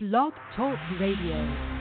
Blog Talk Radio.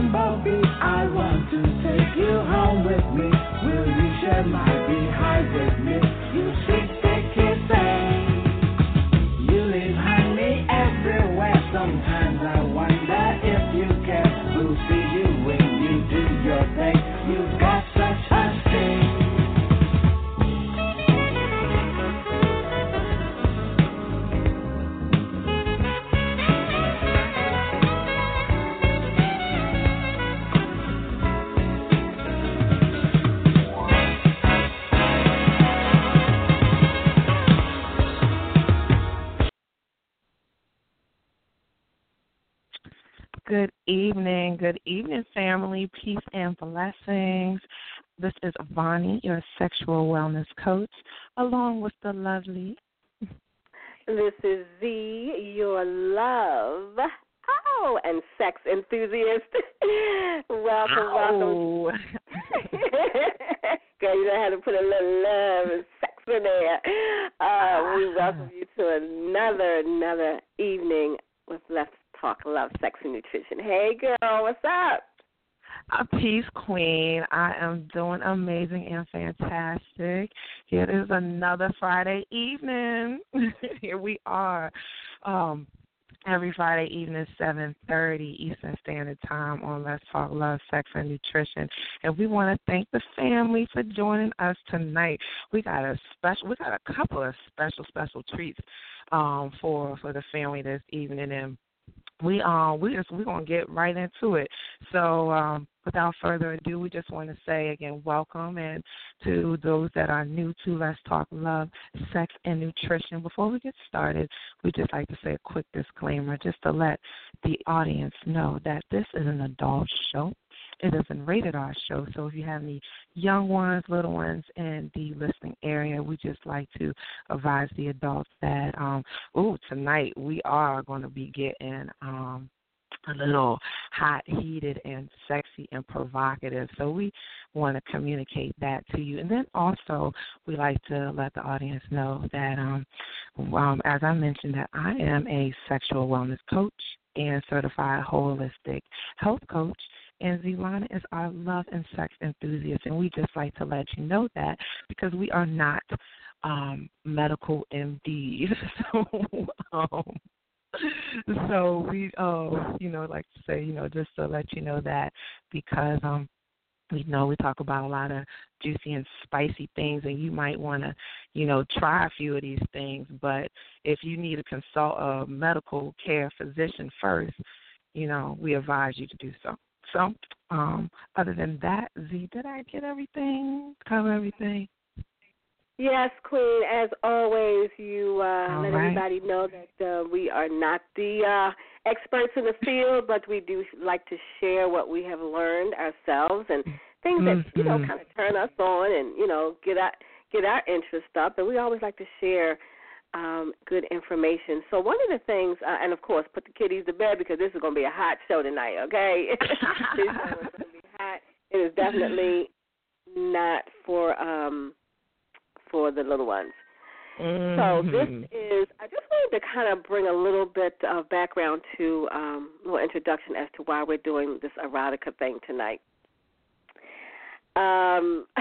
Good evening, good evening, family. Peace and blessings. This is Vani, your sexual wellness coach, along with the lovely. This is Z, your love. Oh, and sex enthusiast. welcome, Ow. welcome. Girl, you know how to put a little love and sex in there. Uh, we welcome you to another, another evening with Let's Talk Love, Sex, and Nutrition. Hey, girl, what's up? A peace queen. I am doing amazing and fantastic. It is another Friday evening. Here we are. Um, every Friday evening, 7:30 Eastern Standard Time on Let's Talk Love, Sex, and Nutrition. And we want to thank the family for joining us tonight. We got a special, we got a couple of special, special treats um, for for the family this evening, and we um we just we're gonna get right into it. So um without further ado, we just want to say again, welcome and to those that are new to Let's Talk Love, Sex and Nutrition. Before we get started, we just like to say a quick disclaimer just to let the audience know that this is an adult show. It is a rated R show, so if you have any young ones, little ones in the listening area, we just like to advise the adults that, um, ooh, tonight we are going to be getting um, a little hot, heated, and sexy and provocative. So we want to communicate that to you. And then also, we like to let the audience know that, um, um, as I mentioned, that I am a sexual wellness coach and certified holistic health coach and Zelana is our love and sex enthusiast, and we just like to let you know that because we are not um, medical MDs. so, um, so we, uh, you know, like to say, you know, just to let you know that because um, we know we talk about a lot of juicy and spicy things and you might want to you know try a few of these things but if you need to consult a medical care physician first you know we advise you to do so so, um, other than that, Z, did I get everything? Cover everything? Yes, Queen. As always, you uh, let right. everybody know that uh, we are not the uh, experts in the field, but we do like to share what we have learned ourselves and things that mm-hmm. you know kind of turn us on and you know get our get our interest up. And we always like to share um, good information. So one of the things, uh, and of course, put the kiddies to bed because this is going to be a hot show tonight. Okay, this show is going to be hot. It is definitely not for um, for the little ones. Mm-hmm. So this is. I just wanted to kind of bring a little bit of background to um, a little introduction as to why we're doing this erotica thing tonight. Um,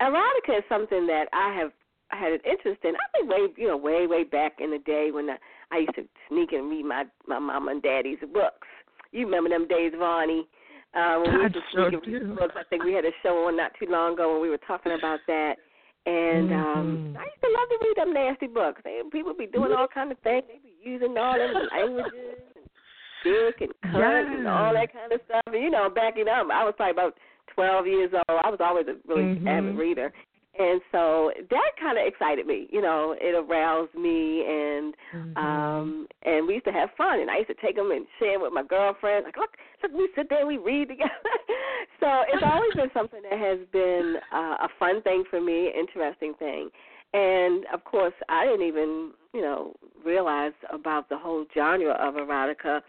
erotica is something that I have I had an interest in. I think way you know way way back in the day when I, I used to sneak and read my my mom and daddy's books. You remember them days, Vonnie? Uh, when we used to sneak and read books. I think we had a show on not too long ago when we were talking about that. And um mm-hmm. I used to love to read them nasty books. They, people be doing all kind of things. They be using all them languages and dick and cunt yes. and all that kind of stuff. And you know, backing up, I was probably about twelve years old. I was always a really mm-hmm. avid reader. And so that kind of excited me, you know. It aroused me, and mm-hmm. um and we used to have fun. And I used to take them and share with my girlfriend. Like, look, look, we sit there, we read together. so it's always been something that has been uh, a fun thing for me, interesting thing. And of course, I didn't even, you know, realize about the whole genre of erotica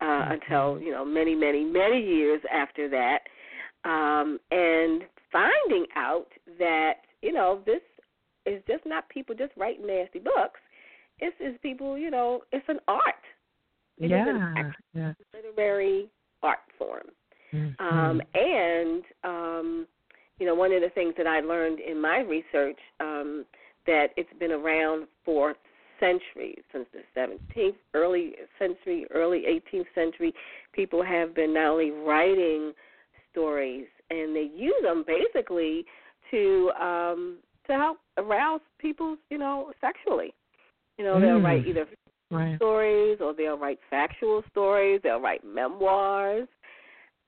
uh, mm-hmm. until you know many, many, many years after that. Um, and finding out that you know this is just not people just writing nasty books. It's is people, you know, it's an art. It yeah, an yeah. literary art form. Mm-hmm. Um, and um, you know, one of the things that I learned in my research um, that it's been around for centuries, since the 17th, early century, early 18th century. People have been not only writing stories and they use them basically to um to help arouse people, you know, sexually. You know, they'll Mm. write either Right. stories or they'll write factual stories, they'll write memoirs.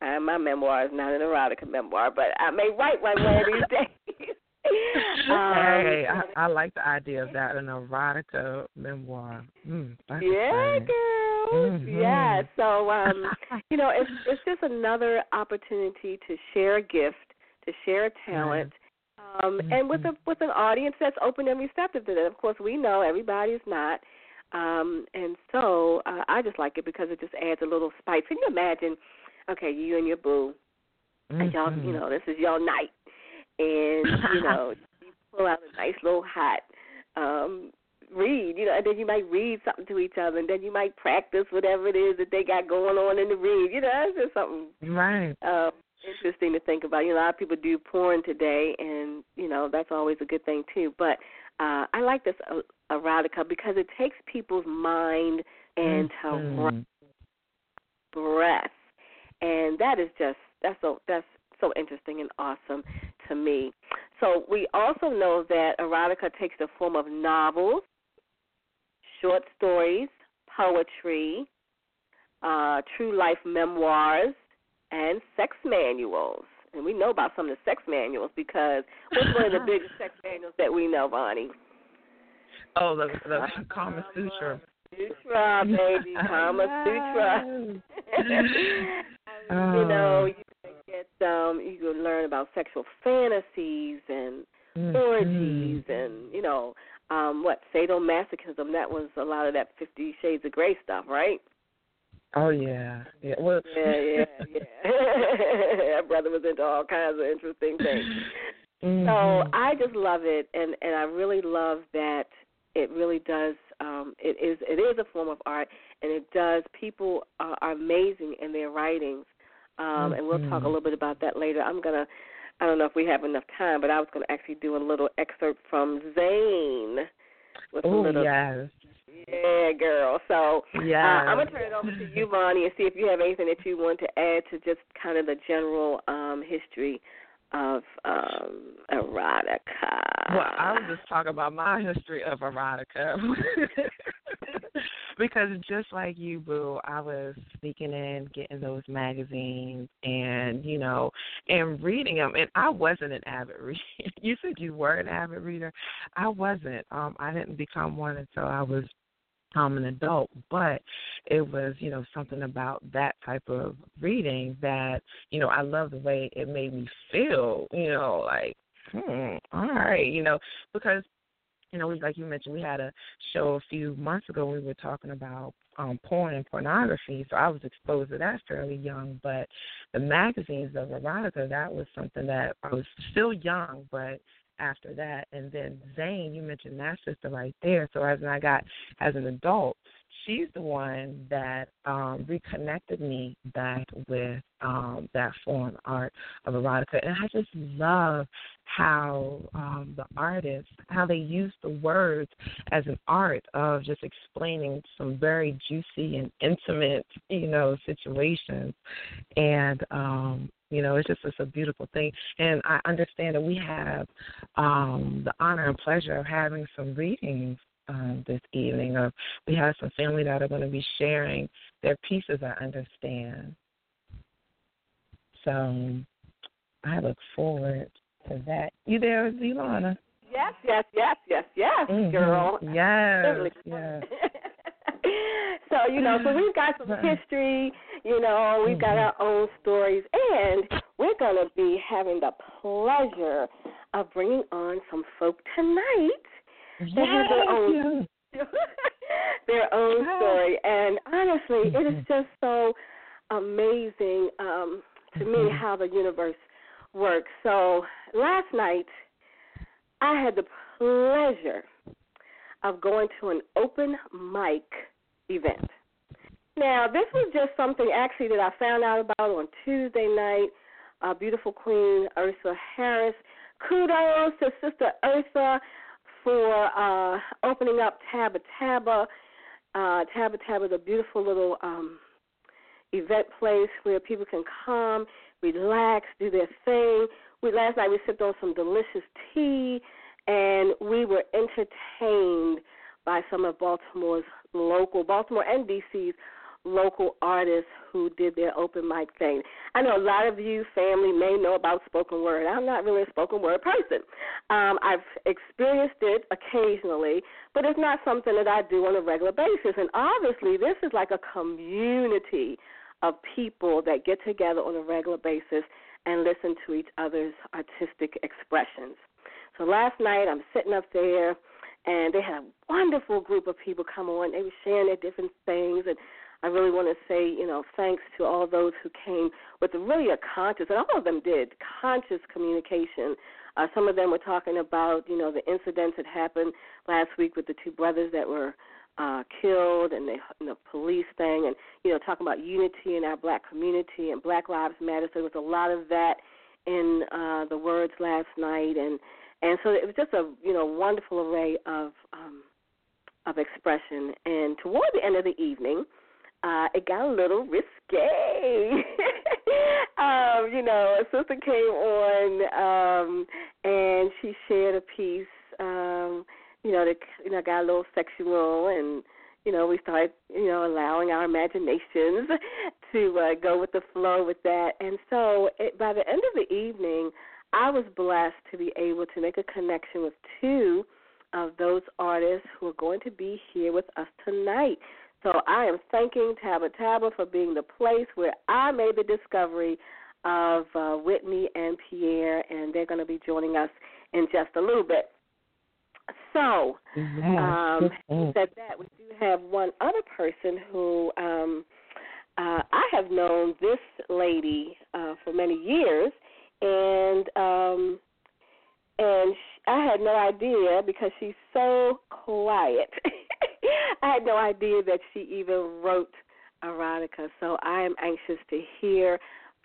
Uh, my memoir is not an erotica memoir, but I may write one one of these days. um, hey, I, I like the idea of that an erotica memoir. Mm, yeah, exciting. girl. Mhm. Yeah. So um, you know, it's it's just another opportunity to share a gift, to share a talent, um, and with a with an audience that's open and receptive to that. Of course, we know everybody's not. Um, and so uh, I just like it because it just adds a little spice. Can you imagine? Okay, you and your boo, and y'all, you know, this is your night, and you know, you pull out a nice little hot um read, you know, and then you might read something to each other, and then you might practice whatever it is that they got going on in the read. You know, it's just something Right. um, interesting to think about. You know, a lot of people do porn today, and you know that's always a good thing too. But uh, I like this uh, erotica because it takes people's mind into mm-hmm. breath, and that is just that's so that's so interesting and awesome to me. So we also know that erotica takes the form of novels, short stories, poetry, uh, true life memoirs, and sex manuals. And we know about some of the sex manuals because what's one of the biggest sex manuals that we know, Bonnie? Oh, the the Kama Sutra. Sutra, baby, Kama Sutra. you know, you can get um, you can learn about sexual fantasies and mm-hmm. orgies, and you know, um, what sadomasochism. That was a lot of that Fifty Shades of Grey stuff, right? Oh yeah, yeah. Well, yeah, yeah, yeah. that brother was into all kinds of interesting things. Mm-hmm. So I just love it, and and I really love that it really does. Um, it is it is a form of art, and it does. People are, are amazing in their writings, um, mm-hmm. and we'll talk a little bit about that later. I'm gonna. I don't know if we have enough time, but I was going to actually do a little excerpt from Zane. With oh a little, yes. Yeah, girl. So yeah, uh, I'm gonna turn it over to you, Bonnie, and see if you have anything that you want to add to just kind of the general um, history of um, erotica. Well, I was just talking about my history of erotica. because just like you, Boo, I was sneaking in, getting those magazines, and you know, and reading them. And I wasn't an avid reader. you said you were an avid reader. I wasn't. Um, I didn't become one until I was I'm an adult, but it was, you know, something about that type of reading that, you know, I love the way it made me feel, you know, like, hmm, all right, you know, because, you know, we like you mentioned, we had a show a few months ago. We were talking about um porn and pornography, so I was exposed to that fairly young. But the magazines of erotica, that was something that I was still young, but after that. And then Zane, you mentioned that sister right there. So as I got as an adult, she's the one that um, reconnected me back with um, that foreign art of erotica. And I just love how um, the artists, how they use the words as an art of just explaining some very juicy and intimate, you know, situations. And um, you know, it's just it's a beautiful thing. And I understand that we have um, the honor and pleasure of having some readings um, this evening. Of we have some family that are going to be sharing their pieces. I understand. So I look forward to that. You there, Zelana? Yes, yes, yes, yes, yes, mm-hmm. girl. Yes, yes. so you know, so we've got some history. You know, we've got mm-hmm. our own stories, and we're going to be having the pleasure of bringing on some folk tonight yes, that have their own their own story. And honestly, mm-hmm. it is just so amazing um, to me mm-hmm. how the universe works. So last night, I had the pleasure of going to an open mic event. Now, this was just something actually that I found out about on Tuesday night. Uh, beautiful Queen Ursa Harris. Kudos to Sister Ursa for uh, opening up Tabba Tabba. Uh, Tabba Tabba is a beautiful little um, event place where people can come, relax, do their thing. We last night we sipped on some delicious tea, and we were entertained by some of Baltimore's local, Baltimore and DC's local artists who did their open mic thing. I know a lot of you, family, may know about spoken word. I'm not really a spoken word person. Um, I've experienced it occasionally, but it's not something that I do on a regular basis. And obviously, this is like a community of people that get together on a regular basis and listen to each other's artistic expressions. So last night, I'm sitting up there and they had a wonderful group of people come on. They were sharing their different things, and I really want to say, you know, thanks to all those who came with really a conscious, and all of them did, conscious communication. Uh, some of them were talking about, you know, the incidents that happened last week with the two brothers that were uh, killed and the, and the police thing, and you know, talking about unity in our black community and Black Lives Matter. So there was a lot of that in uh, the words last night, and and so it was just a you know wonderful array of um, of expression. And toward the end of the evening, uh, it got a little risque. um, you know, a sister came on um, and she shared a piece. Um, you know, that you know got a little sexual and you know, we started, you know, allowing our imaginations to uh, go with the flow with that. And so it, by the end of the evening, I was blessed to be able to make a connection with two of those artists who are going to be here with us tonight. So I am thanking Taba Taba for being the place where I made the discovery of uh, Whitney and Pierre, and they're going to be joining us in just a little bit. So, um, said that we do have one other person who um, uh, I have known this lady uh, for many years, and um, and she, I had no idea because she's so quiet. I had no idea that she even wrote erotica. So I am anxious to hear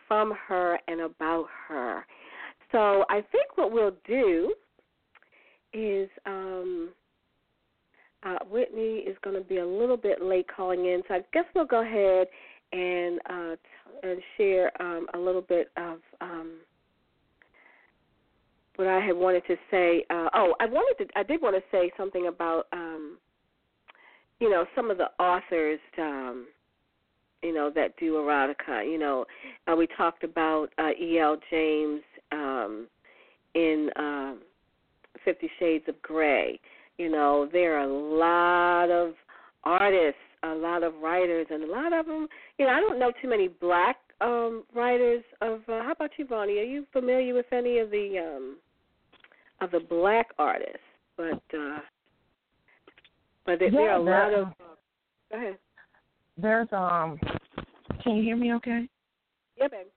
from her and about her. So I think what we'll do is um, uh, Whitney is going to be a little bit late calling in, so I guess we'll go ahead and uh, t- and share um, a little bit of um, what I had wanted to say. Uh, oh, I wanted to. I did want to say something about um, you know some of the authors. Um, you know that do erotica. You know, uh, we talked about uh, E. L. James um, in um, Fifty Shades of Grey. You know, there are a lot of artists, a lot of writers, and a lot of them. You know, I don't know too many black um writers of. Uh, how about you, Bonnie? Are you familiar with any of the um of the black artists? But uh but there, yeah, there are a lot of. Uh, go ahead. There's um. Can you hear me? Okay. Yeah, babe.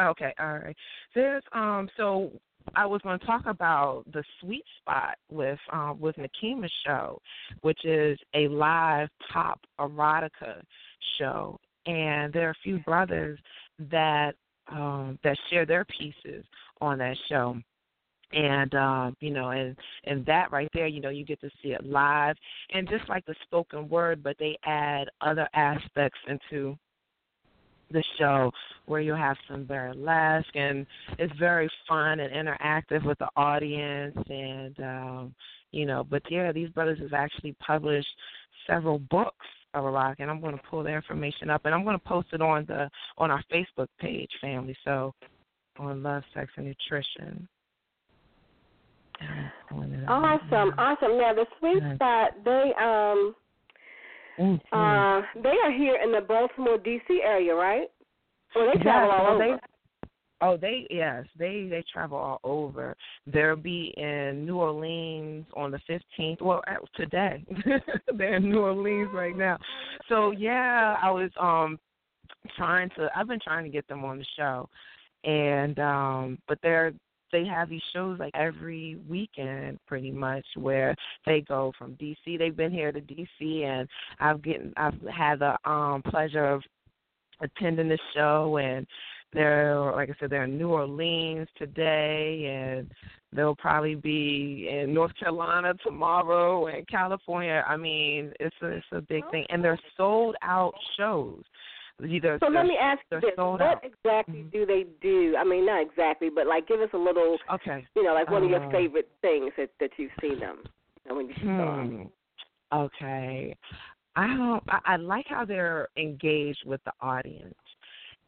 Okay, all right. There's um so I was going to talk about the Sweet Spot with um, with Nikeema's show, which is a live pop erotica show, and there are a few brothers that um, that share their pieces on that show. And um, you know, and and that right there, you know, you get to see it live, and just like the spoken word, but they add other aspects into the show where you'll have some burlesque and it's very fun and interactive with the audience. And um you know but yeah these brothers have actually published several books of rock and i'm going to pull their information up and i'm going to post it on the on our facebook page family. So on love sex and nutrition awesome awesome now the sweet spot they um Mm-hmm. Uh, they are here in the Baltimore D.C. area, right? Well, they travel all over. They, oh, they yes, they they travel all over. They'll be in New Orleans on the fifteenth. Well, today they're in New Orleans right now. So yeah, I was um trying to. I've been trying to get them on the show, and um but they're they have these shows like every weekend pretty much where they go from DC. They've been here to DC and I've getting I've had the um pleasure of attending the show and they're like I said, they're in New Orleans today and they'll probably be in North Carolina tomorrow and California. I mean, it's a, it's a big thing and they're sold out shows. Either so let me ask you this: What out. exactly mm-hmm. do they do? I mean, not exactly, but like, give us a little. Okay. You know, like one of your uh, favorite things that that you've seen them. When you hmm. saw them. Okay. I don't. I, I like how they're engaged with the audience,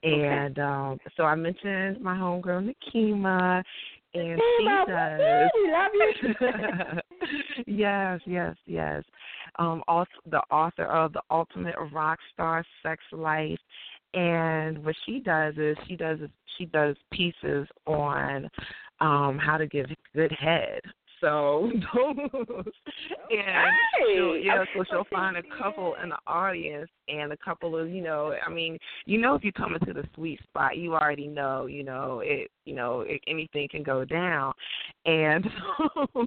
and okay. um so I mentioned my homegirl Nikeema, and she does. Love you. yes, yes, yes um, also the author of the Ultimate Rock Star Sex Life. And what she does is she does she does pieces on um, how to give good head. So those, and she'll, yeah, so she'll find a couple in the audience and a couple of you know, I mean, you know, if you come into the sweet spot, you already know, you know, it, you know, it, anything can go down, and so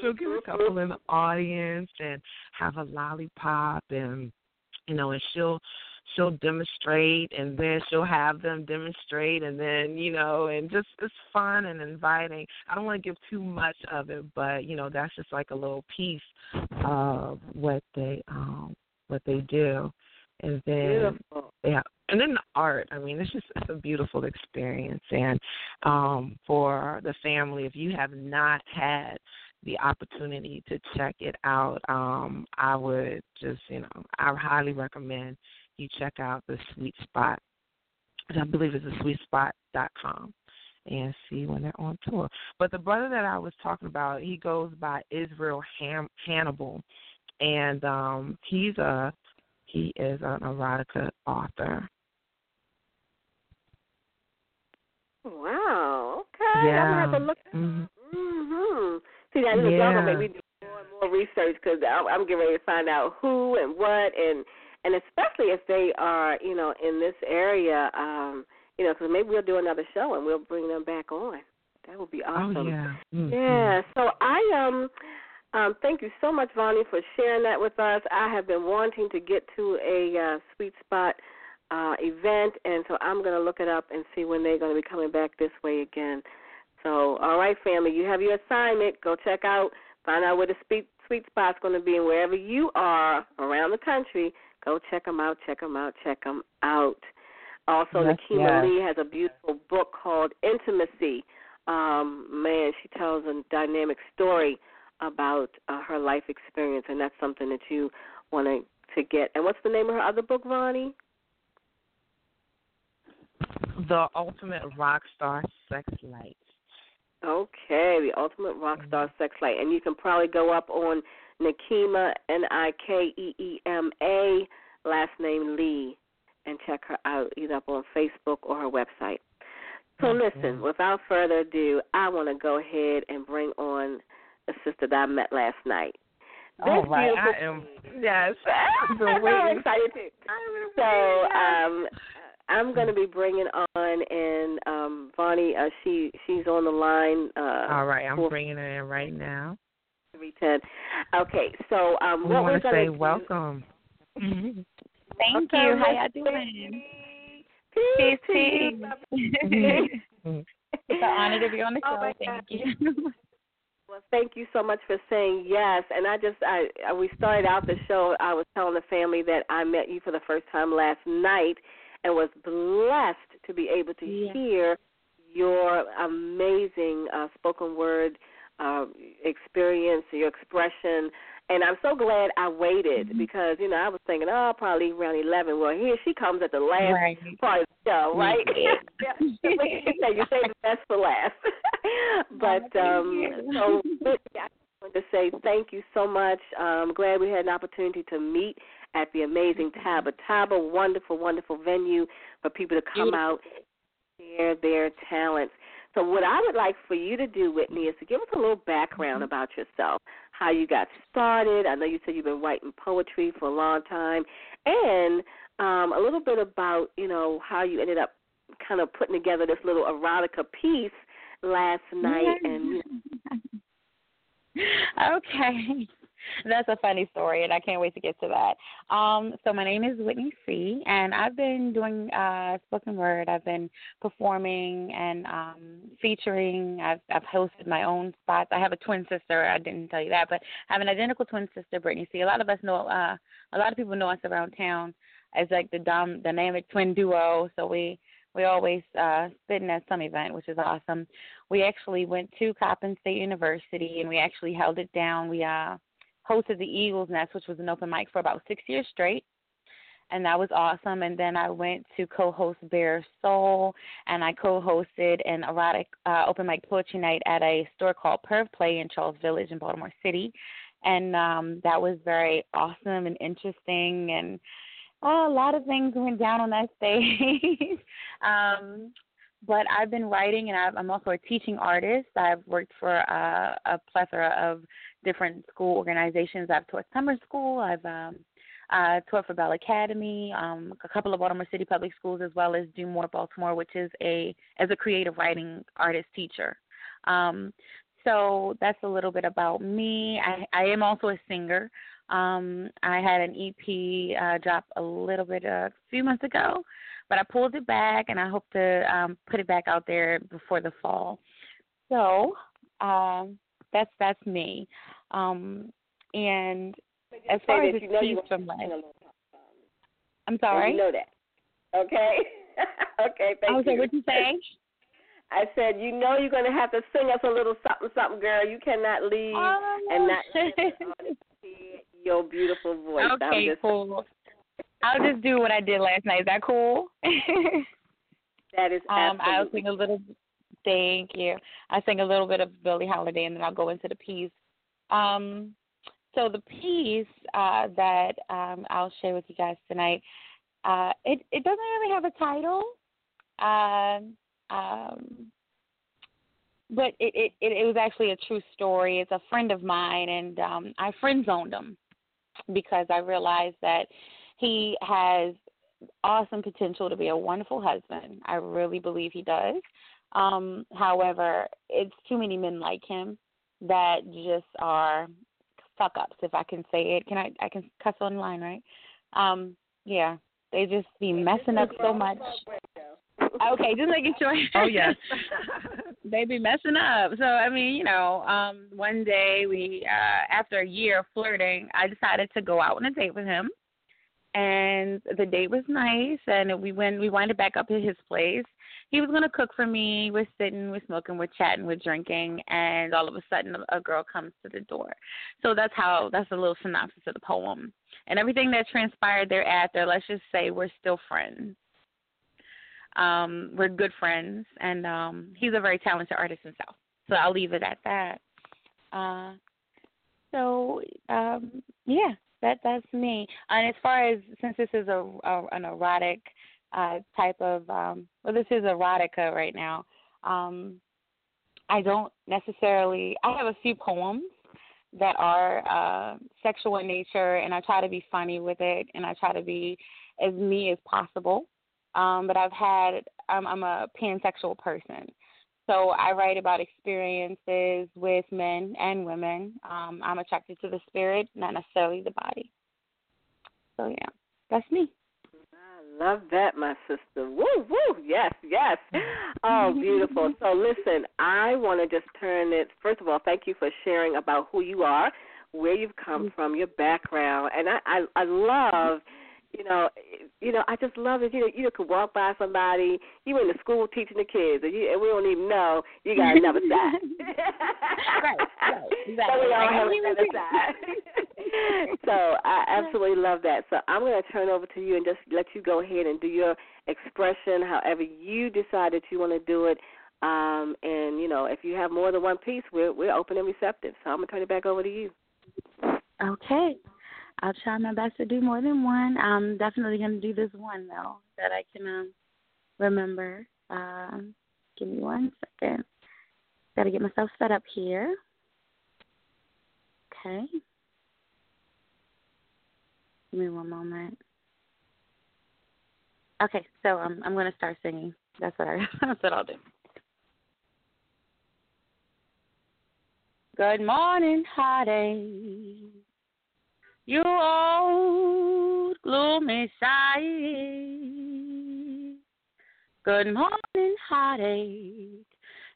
she'll give a couple in the audience and have a lollipop and you know, and she'll she'll demonstrate and then she'll have them demonstrate and then you know and just it's fun and inviting. I don't want to give too much of it but you know that's just like a little piece of what they um what they do. And then Beautiful. yeah and then the art. I mean it's just it's a beautiful experience. And um for the family if you have not had the opportunity to check it out um i would just you know i highly recommend you check out the Sweet Spot. I believe it's the sweetspot.com and see when they're on tour. But the brother that I was talking about, he goes by Israel Ham- Hannibal, and um, he's a he is an erotica author. Wow. Okay. Yeah. I'm gonna have to look. Mm-hmm. Mhm. See, that is Yeah. yeah. make me do more and more research because I'm, I'm getting ready to find out who and what and and especially if they are, you know, in this area, um, you know, because maybe we'll do another show and we'll bring them back on. That would be awesome. Oh yeah. Mm-hmm. Yeah. So I um um thank you so much, Vonnie, for sharing that with us. I have been wanting to get to a uh, sweet spot uh event and so I'm gonna look it up and see when they're gonna be coming back this way again. So all right, family, you have your assignment. Go check out, find out where the sweet sweet spot's gonna be and wherever you are around the country, Go check them out, check them out, check them out. Also, yes, Nikeema yes. Lee has a beautiful book called Intimacy. Um, man, she tells a dynamic story about uh, her life experience, and that's something that you want to to get. And what's the name of her other book, Ronnie? The Ultimate Rock Star Sex Life. Okay, the Ultimate Rock Star Sex Life, and you can probably go up on Nikeema N I K E E M A last name Lee and check her out either up on Facebook or her website. So listen, without further ado, I want to go ahead and bring on the sister that I met last night. This right, beautiful I am. Yes, I've been I'm waiting. excited too. So um, I'm going to be bringing on and um, Vonnie. Uh, she she's on the line. Uh, All right, I'm for bringing her in right now. Three ten. Okay, so um, We what want we're to say to do- welcome. Thank Okay, you. How y'all doing? Peace, Peace, peace. peace. It's an honor to be on the Oh show. my Thank God. you. Well, thank you so much for saying yes. And I just, I, I we started out the show. I was telling the family that I met you for the first time last night, and was blessed to be able to Yeah. hear your amazing uh, spoken word uh, experience, your expression. And I'm so glad I waited Mm-hmm. because you know I was thinking, oh, probably around eleven. Well, here she comes at the last Right. part of the show, right? Yeah. yeah. You say the best for last. but thank um, so yeah, I just wanted to say thank you so much. I'm glad we had an opportunity to meet at the amazing Taba. Taba, wonderful, wonderful venue for people to come Beautiful. out and share their talents. So what I would like for you to do, Whitney, is to give us a little background about yourself, how you got started. I know you said you've been writing poetry for a long time, and um, a little bit about you know how you ended up kind of putting together this little erotica piece last night, and okay. That's a funny story, and I can't wait to get to that. Um, so my name is Whitney C, and I've been doing uh, spoken word. I've been performing and um, featuring. I've, I've hosted my own spots. I have a twin sister. I didn't tell you that, but I have an identical twin sister, Brittany C. A lot of us know. Uh, a lot of people know us around town as like the dom- dynamic twin duo. So we we always uh, spitting at some event, which is awesome. We actually went to Coppin State University, and we actually held it down. We uh hosted the Eagles Nest, which was an open mic for about six years straight. And that was awesome. And then I went to co host Bear Soul, and I co hosted an erotic uh, open mic poetry night at a store called Perv Play in Charles Village in Baltimore City. And um, that was very awesome and interesting. And oh, a lot of things went down on that stage. um, but I've been writing, and I've, I'm also a teaching artist. I've worked for uh, a plethora of different school organizations. I've taught summer school. I've um, uh, taught for Bell Academy, um, a couple of Baltimore City public schools, as well as Do More Baltimore, which is a as a creative writing artist teacher. Um, so that's a little bit about me. I, I am also a singer. Um, I had an EP uh, drop a little bit uh, a few months ago, but I pulled it back, and I hope to um, put it back out there before the fall. So um, that's that's me. Um, and as far as you know from last, I'm sorry. You know that. Okay. okay. Thank I was you. like, what you saying? I said, you know, you're going to have to sing us a little something, something, girl. You cannot leave oh, and not hear your beautiful voice. Okay, cool. I'll just do what I did last night. Is that cool? that is um. I'll sing a little. Thank you. I sing a little bit of Billie Holiday, and then I'll go into the piece. Um, so the piece uh, that um, I'll share with you guys tonight, uh, it it doesn't really have a title. Uh, um, but it, it, it, was actually a true story. It's a friend of mine, and um, I friend zoned him because I realized that he has awesome potential to be a wonderful husband. I really believe he does. Um, however, it's too many men like him that just are fuck ups, if I can say it. Can I? I can cuss online, right? Um, yeah, they just be messing up so much. Okay, just making sure. Oh yes. they be messing up. So I mean, you know, um, one day we, uh, after a year of flirting, I decided to go out on a date with him, and the date was nice, and we went, we winded back up at his place. He was gonna cook for me. We're sitting, we're smoking, we're chatting, we're drinking, and all of a sudden, a girl comes to the door. So that's how. That's a little synopsis of the poem, and everything that transpired thereafter. Let's just say we're still friends um, we're good friends, and um, he's a very talented artist himself. So I'll leave it at that. Uh, so um, yeah, that that's me. And as far as since this is a, a an erotic uh, type of um, well, this is erotica right now. Um, I don't necessarily. I have a few poems that are uh, sexual in nature, and I try to be funny with it, and I try to be as me as possible. Um, but I've had I'm, I'm a pansexual person, so I write about experiences with men and women. Um, I'm attracted to the spirit, not necessarily the body. So yeah, that's me. Love that, my sister. Woo, woo, yes, yes. Oh, beautiful. so listen, I want to just turn it. First of all, thank you for sharing about who you are, where you've come from, your background, and I I, I love you know, you know, I just love it. You know, you could walk by somebody, you in the school teaching the kids, and, you, and we don't even know you got another side. right, right, exactly. So we all have another side. so I absolutely love that. So I'm going to turn over to you and just let you go ahead and do your expression, however you decide that you want to do it. Um, and you know, if you have more than one piece, we're we're open and receptive. So I'm gonna turn it back over to you. Okay. I'll try my best to do more than one. I'm definitely going to do this one though that I can um, remember. Uh, give me one second. Got to get myself set up here. Okay. Give me one moment. Okay, so um, I'm going to start singing. That's what I. That's what I'll do. Good morning, heartache you old gloomy sight. Good morning, heartache.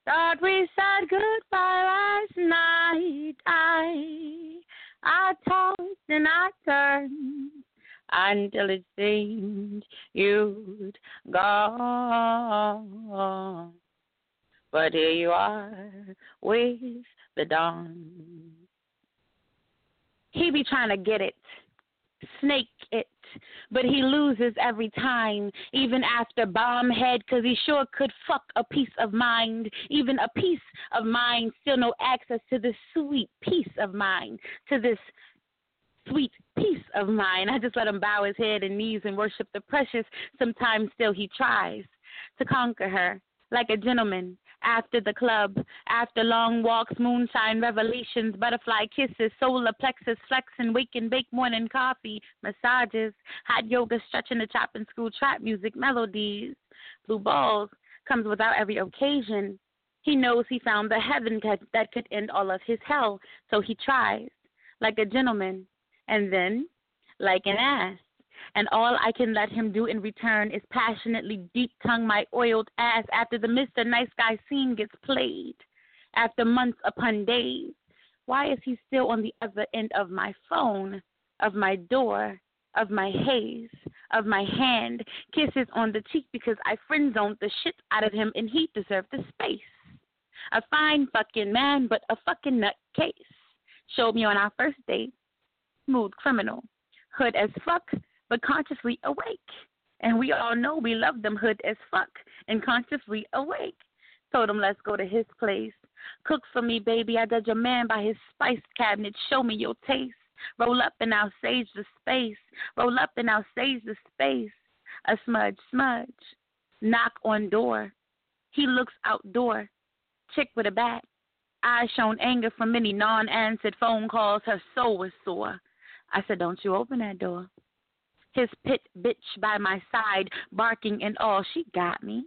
Thought we said goodbye last night. I, I tossed and I turned until it seemed you'd gone. But here you are with the dawn. He be trying to get it, snake it, but he loses every time, even after bomb head, cause he sure could fuck a piece of mind, even a piece of mind, still no access to this sweet peace of mind, to this sweet peace of mine. I just let him bow his head and knees and worship the precious. Sometimes still he tries to conquer her like a gentleman after the club, after long walks, moonshine revelations, butterfly kisses, solar plexus flexing, wake and bake morning coffee, massages, hot yoga, stretching the chopping school, trap music, melodies, blue balls comes without every occasion. He knows he found the heaven that could end all of his hell, so he tries, like a gentleman, and then, like an ass. And all I can let him do in return is passionately deep tongue my oiled ass after the Mr. Nice Guy scene gets played. After months upon days, why is he still on the other end of my phone, of my door, of my haze, of my hand, kisses on the cheek because I friend zoned the shit out of him and he deserved the space. A fine fucking man, but a fucking nutcase. Showed me on our first date. Smooth criminal. Hood as fuck, but consciously awake. And we all know we love them hood as fuck and consciously awake. Told him let's go to his place. Cook for me, baby. I judge a man by his spice cabinet. Show me your taste. Roll up and I'll sage the space. Roll up and I'll sage the space. A smudge, smudge. Knock on door. He looks outdoor. Chick with a bat. Eyes shown anger from many non answered phone calls. Her soul was sore. I said, Don't you open that door. His pit bitch by my side, barking and all. She got me.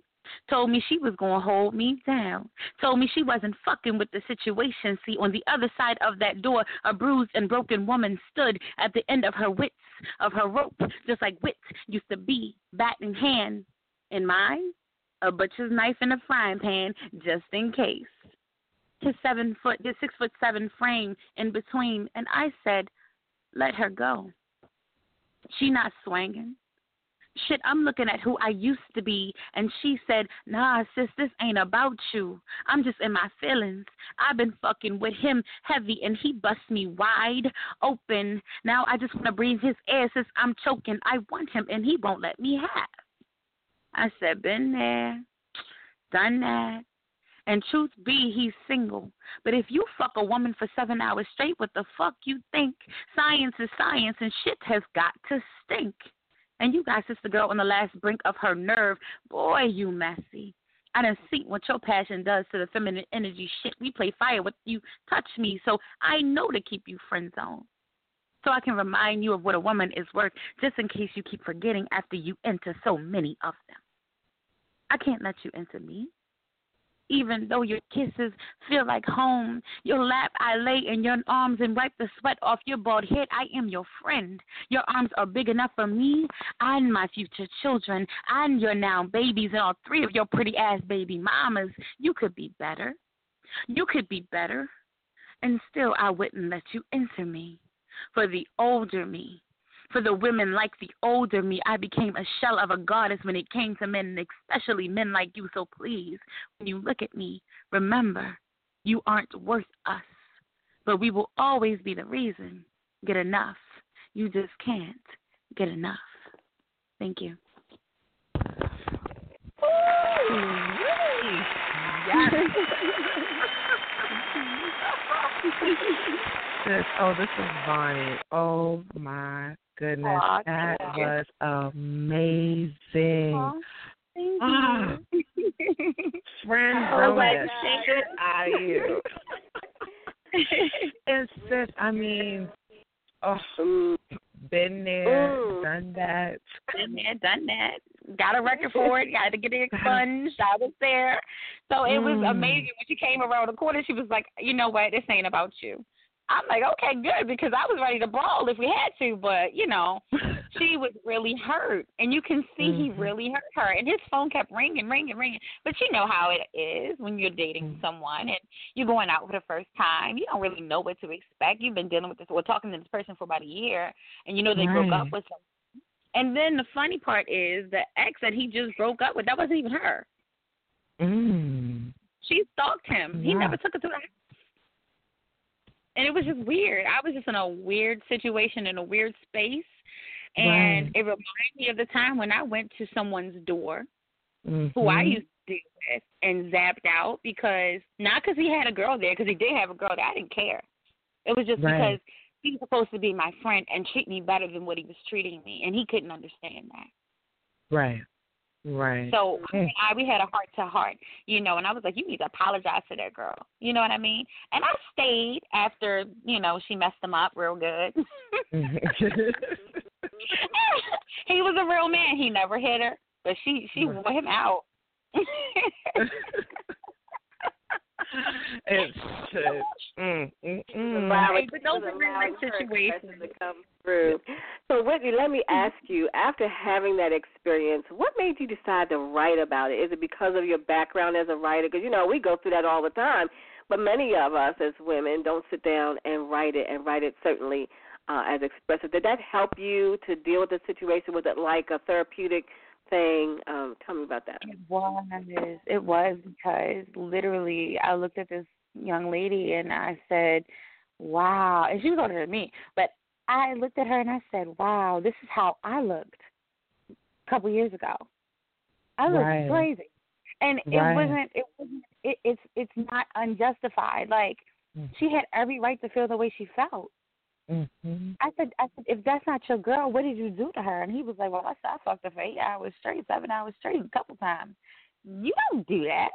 Told me she was going to hold me down. Told me she wasn't fucking with the situation. See, on the other side of that door, a bruised and broken woman stood at the end of her wits, of her rope, just like wits used to be, bat in hand. In mine, a butcher's knife in a frying pan, just in case. His seven foot, his six foot seven frame in between, and I said, let her go. She not swinging shit, I'm looking at who I used to be. And she said, nah, sis, this ain't about you. I'm just in my feelings. I've been fucking with him heavy and he busts me wide open. Now I just want to breathe his air since I'm choking. I want him and he won't let me have. I said, been there, done that. And truth be, he's single. But if you fuck a woman for seven hours straight, what the fuck you think? Science is science and shit has got to stink. And you got sister girl on the last brink of her nerve. Boy, you messy. I done see what your passion does to the feminine energy shit. We play fire with you, touch me, so I know to keep you friend zone. So I can remind you of what a woman is worth, just in case you keep forgetting after you enter so many of them. I can't let you enter me even though your kisses feel like home. Your lap I lay in your arms and wipe the sweat off your bald head. I am your friend. Your arms are big enough for me and my future children and your now babies and all three of your pretty ass baby mamas. You could be better. You could be better. And still I wouldn't let you enter me. For the older me, for the women like the older me. I became a shell of a goddess when it came to men, especially men like you. So please, when you look at me, remember you aren't worth us. But we will always be the reason. Get enough. You just can't get enough. Thank you. Yes. this, oh, this is Bonnie. Oh my goodness, Aww, that was amazing. Aww, thank ah. you. Friend, oh like shit out of you. it's just, I mean, oh, been there, Ooh. done that. Been there, done that. Got a record for it. Got to get it expunged. I was there, so it was mm. amazing when she came around the corner. She was like, "You know what? This ain't about you." I'm like, okay, good, because I was ready to brawl if we had to, but you know, she was really hurt, and you can see mm-hmm. he really hurt her, and his phone kept ringing, ringing, ringing. But you know how it is when you're dating mm-hmm. someone and you're going out for the first time. You don't really know what to expect. You've been dealing with this, or talking to this person for about a year, and you know they right. broke up with him. And then the funny part is the ex that he just broke up with, that wasn't even her. Mm. She stalked him. Yeah. He never took her to the house and it was just weird. I was just in a weird situation in a weird space, and right. it reminded me of the time when I went to someone's door, mm-hmm. who I used to deal with, and zapped out because not because he had a girl there, because he did have a girl there. I didn't care. It was just right. because he was supposed to be my friend and treat me better than what he was treating me, and he couldn't understand that. Right. Right. So I we had a heart to heart, you know, and I was like, You need to apologize to that girl. You know what I mean? And I stayed after, you know, she messed him up real good. he was a real man. He never hit her. But she she wore him out. it's mm, mm, mm. Right, but those are real situations that come through. So, Whitney, let me ask you: After having that experience, what made you decide to write about it? Is it because of your background as a writer? Because you know we go through that all the time, but many of us as women don't sit down and write it, and write it certainly uh, as expressive. Did that help you to deal with the situation? Was it like a therapeutic? Thing. Um, tell me about that. It was. It was because literally I looked at this young lady and I said, "Wow," and she was older than me, but I looked at her and I said, "Wow, this is how I looked a couple years ago. I looked right. crazy." And right. it wasn't. It wasn't. It, it's it's not unjustified. Like mm-hmm. she had every right to feel the way she felt. Mm-hmm. I said, I said, if that's not your girl, what did you do to her? And he was like, well, I said, I fucked her for eight hours straight, seven hours straight, a couple times. You don't do that.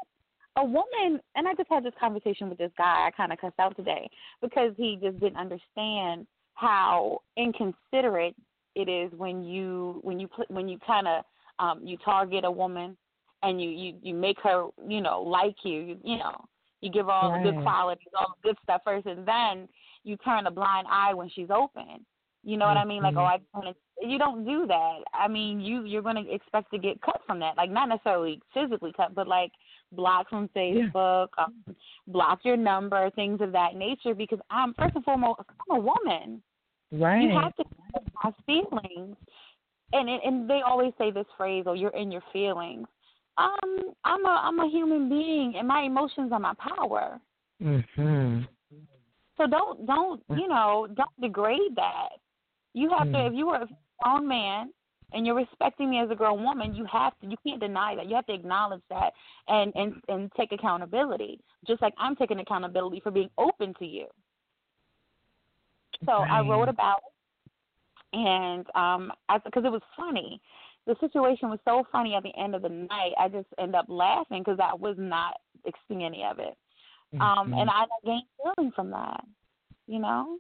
A woman, and I just had this conversation with this guy I kind of cussed out today because he just didn't understand how inconsiderate it is when you when you when you kind of um you target a woman and you you you make her you know like you you, you know you give all right. the good qualities all the good stuff first and then you turn a blind eye when she's open. You know what I mean? Like, oh, I want to. You don't do that. I mean, you you're going to expect to get cut from that. Like, not necessarily physically cut, but like block from Facebook, yeah. um, block your number, things of that nature. Because I'm first and foremost, I'm a woman. Right. You have to have feelings, and and they always say this phrase, "Oh, you're in your feelings." Um, I'm a I'm a human being, and my emotions are my power. Mhm. So don't don't you know don't degrade that. You have mm. to if you are a strong man and you're respecting me as a grown woman, you have to you can't deny that. You have to acknowledge that and and and take accountability. Just like I'm taking accountability for being open to you. So right. I wrote about it, and um, because it was funny. The situation was so funny at the end of the night. I just end up laughing because I was not expecting any of it. Mm-hmm. Um, and I gained healing from that, you know.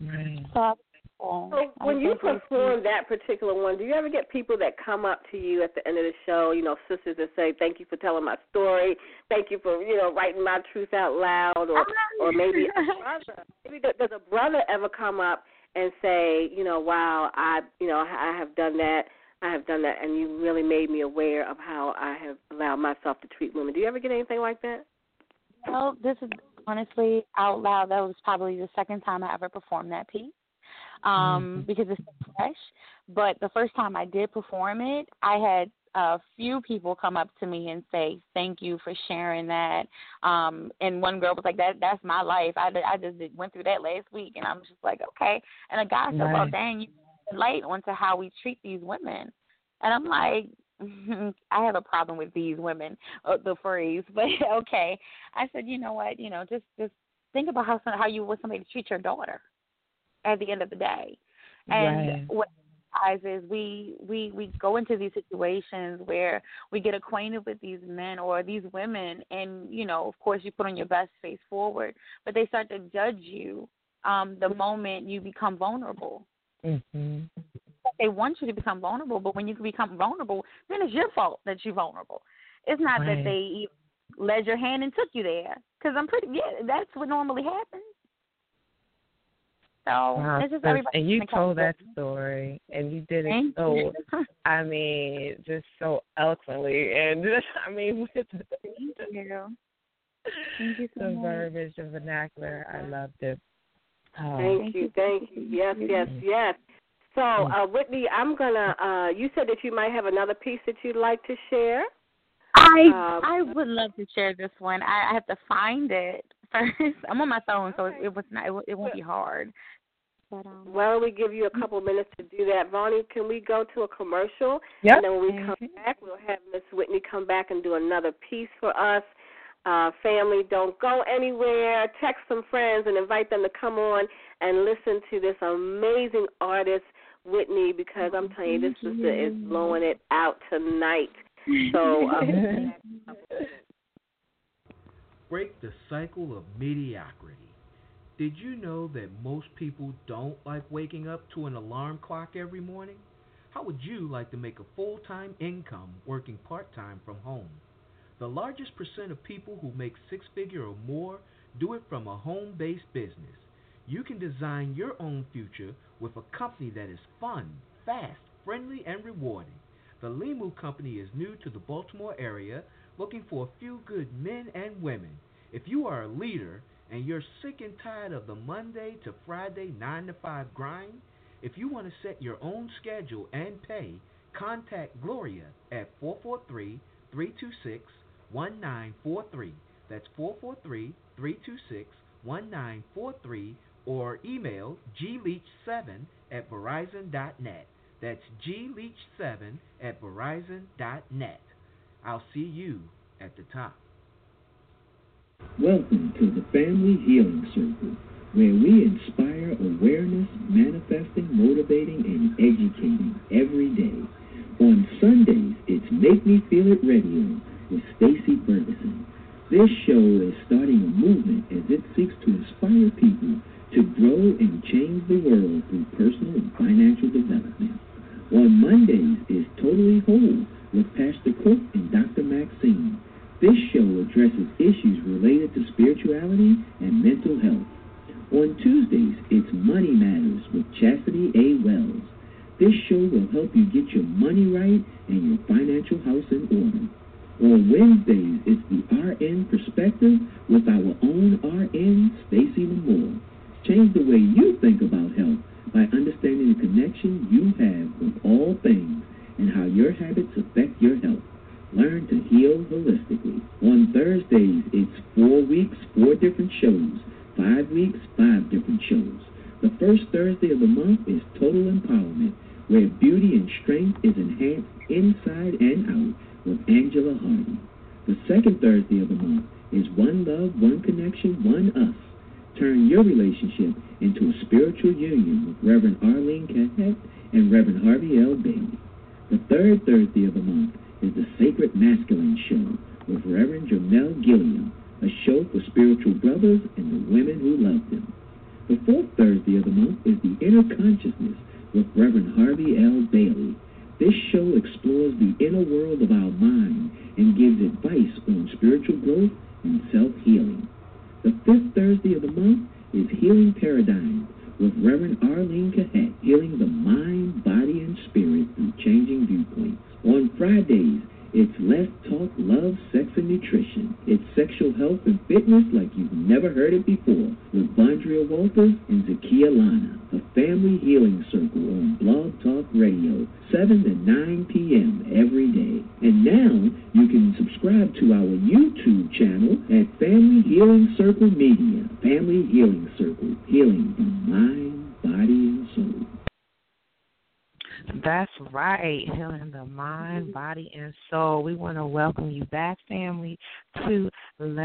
Right. So, so when you perform that particular one, do you ever get people that come up to you at the end of the show, you know, sisters that say, "Thank you for telling my story. Thank you for you know writing my truth out loud," or or maybe a brother, maybe does a brother ever come up and say, you know, "Wow, I you know I have done that." I have done that, and you really made me aware of how I have allowed myself to treat women. Do you ever get anything like that? Well, this is honestly out loud. That was probably the second time I ever performed that piece um, mm-hmm. because it's so fresh. But the first time I did perform it, I had a few people come up to me and say, "Thank you for sharing that." Um, and one girl was like, "That that's my life. I I just did, went through that last week," and I'm just like, "Okay." And a guy said, right. "Well, dang, you light onto how we treat these women," and I'm like, I have a problem with these women, uh, the phrase, but okay. I said, you know what, you know, just just think about how how you want somebody to treat your daughter at the end of the day, and right. what is we we we go into these situations where we get acquainted with these men or these women, and you know, of course, you put on your best face forward, but they start to judge you um the moment you become vulnerable. Mm-hmm they want you to become vulnerable, but when you become vulnerable, then it's your fault that you're vulnerable. It's not right. that they led your hand and took you there. Because I'm pretty, yeah, that's what normally happens. So wow, it's just everybody. And you told that story, and you did it so. I mean, just so eloquently, and just, I mean, with the, Thank you. Thank you so the much. verbiage, the vernacular, I loved it. Oh. Thank you, thank you. Yes, yes, mm-hmm. yes. So, uh, Whitney, I'm gonna. Uh, you said that you might have another piece that you'd like to share. I um, I would love to share this one. I, I have to find it first. I'm on my phone, so it, it was not. It, it won't be hard. But, um, Why don't we give you a couple minutes to do that, Vonnie? Can we go to a commercial? Yep. And then when we come back, we'll have Miss Whitney come back and do another piece for us. Uh, family, don't go anywhere. Text some friends and invite them to come on and listen to this amazing artist Whitney because I'm telling you, this sister is blowing it out tonight. So, um, break the cycle of mediocrity. Did you know that most people don't like waking up to an alarm clock every morning? How would you like to make a full time income working part time from home? The largest percent of people who make six figure or more do it from a home based business. You can design your own future with a company that is fun, fast, friendly, and rewarding. The Limu Company is new to the Baltimore area, looking for a few good men and women. If you are a leader and you're sick and tired of the Monday to Friday 9 to 5 grind, if you want to set your own schedule and pay, contact Gloria at 443 326 1943. That's 443 326 1943 or email gleach7 at verizon.net. That's gleach7 at verizon.net. I'll see you at the top. Welcome to the Family Healing Circle, where we inspire awareness, manifesting, motivating, and educating every day. On Sundays, it's Make Me Feel It Radio with Stacy Ferguson. This show is starting a movement as it seeks to inspire people to grow and change the world through personal and financial development. On Mondays is Totally Whole with Pastor Cook and Dr. Maxine. This show addresses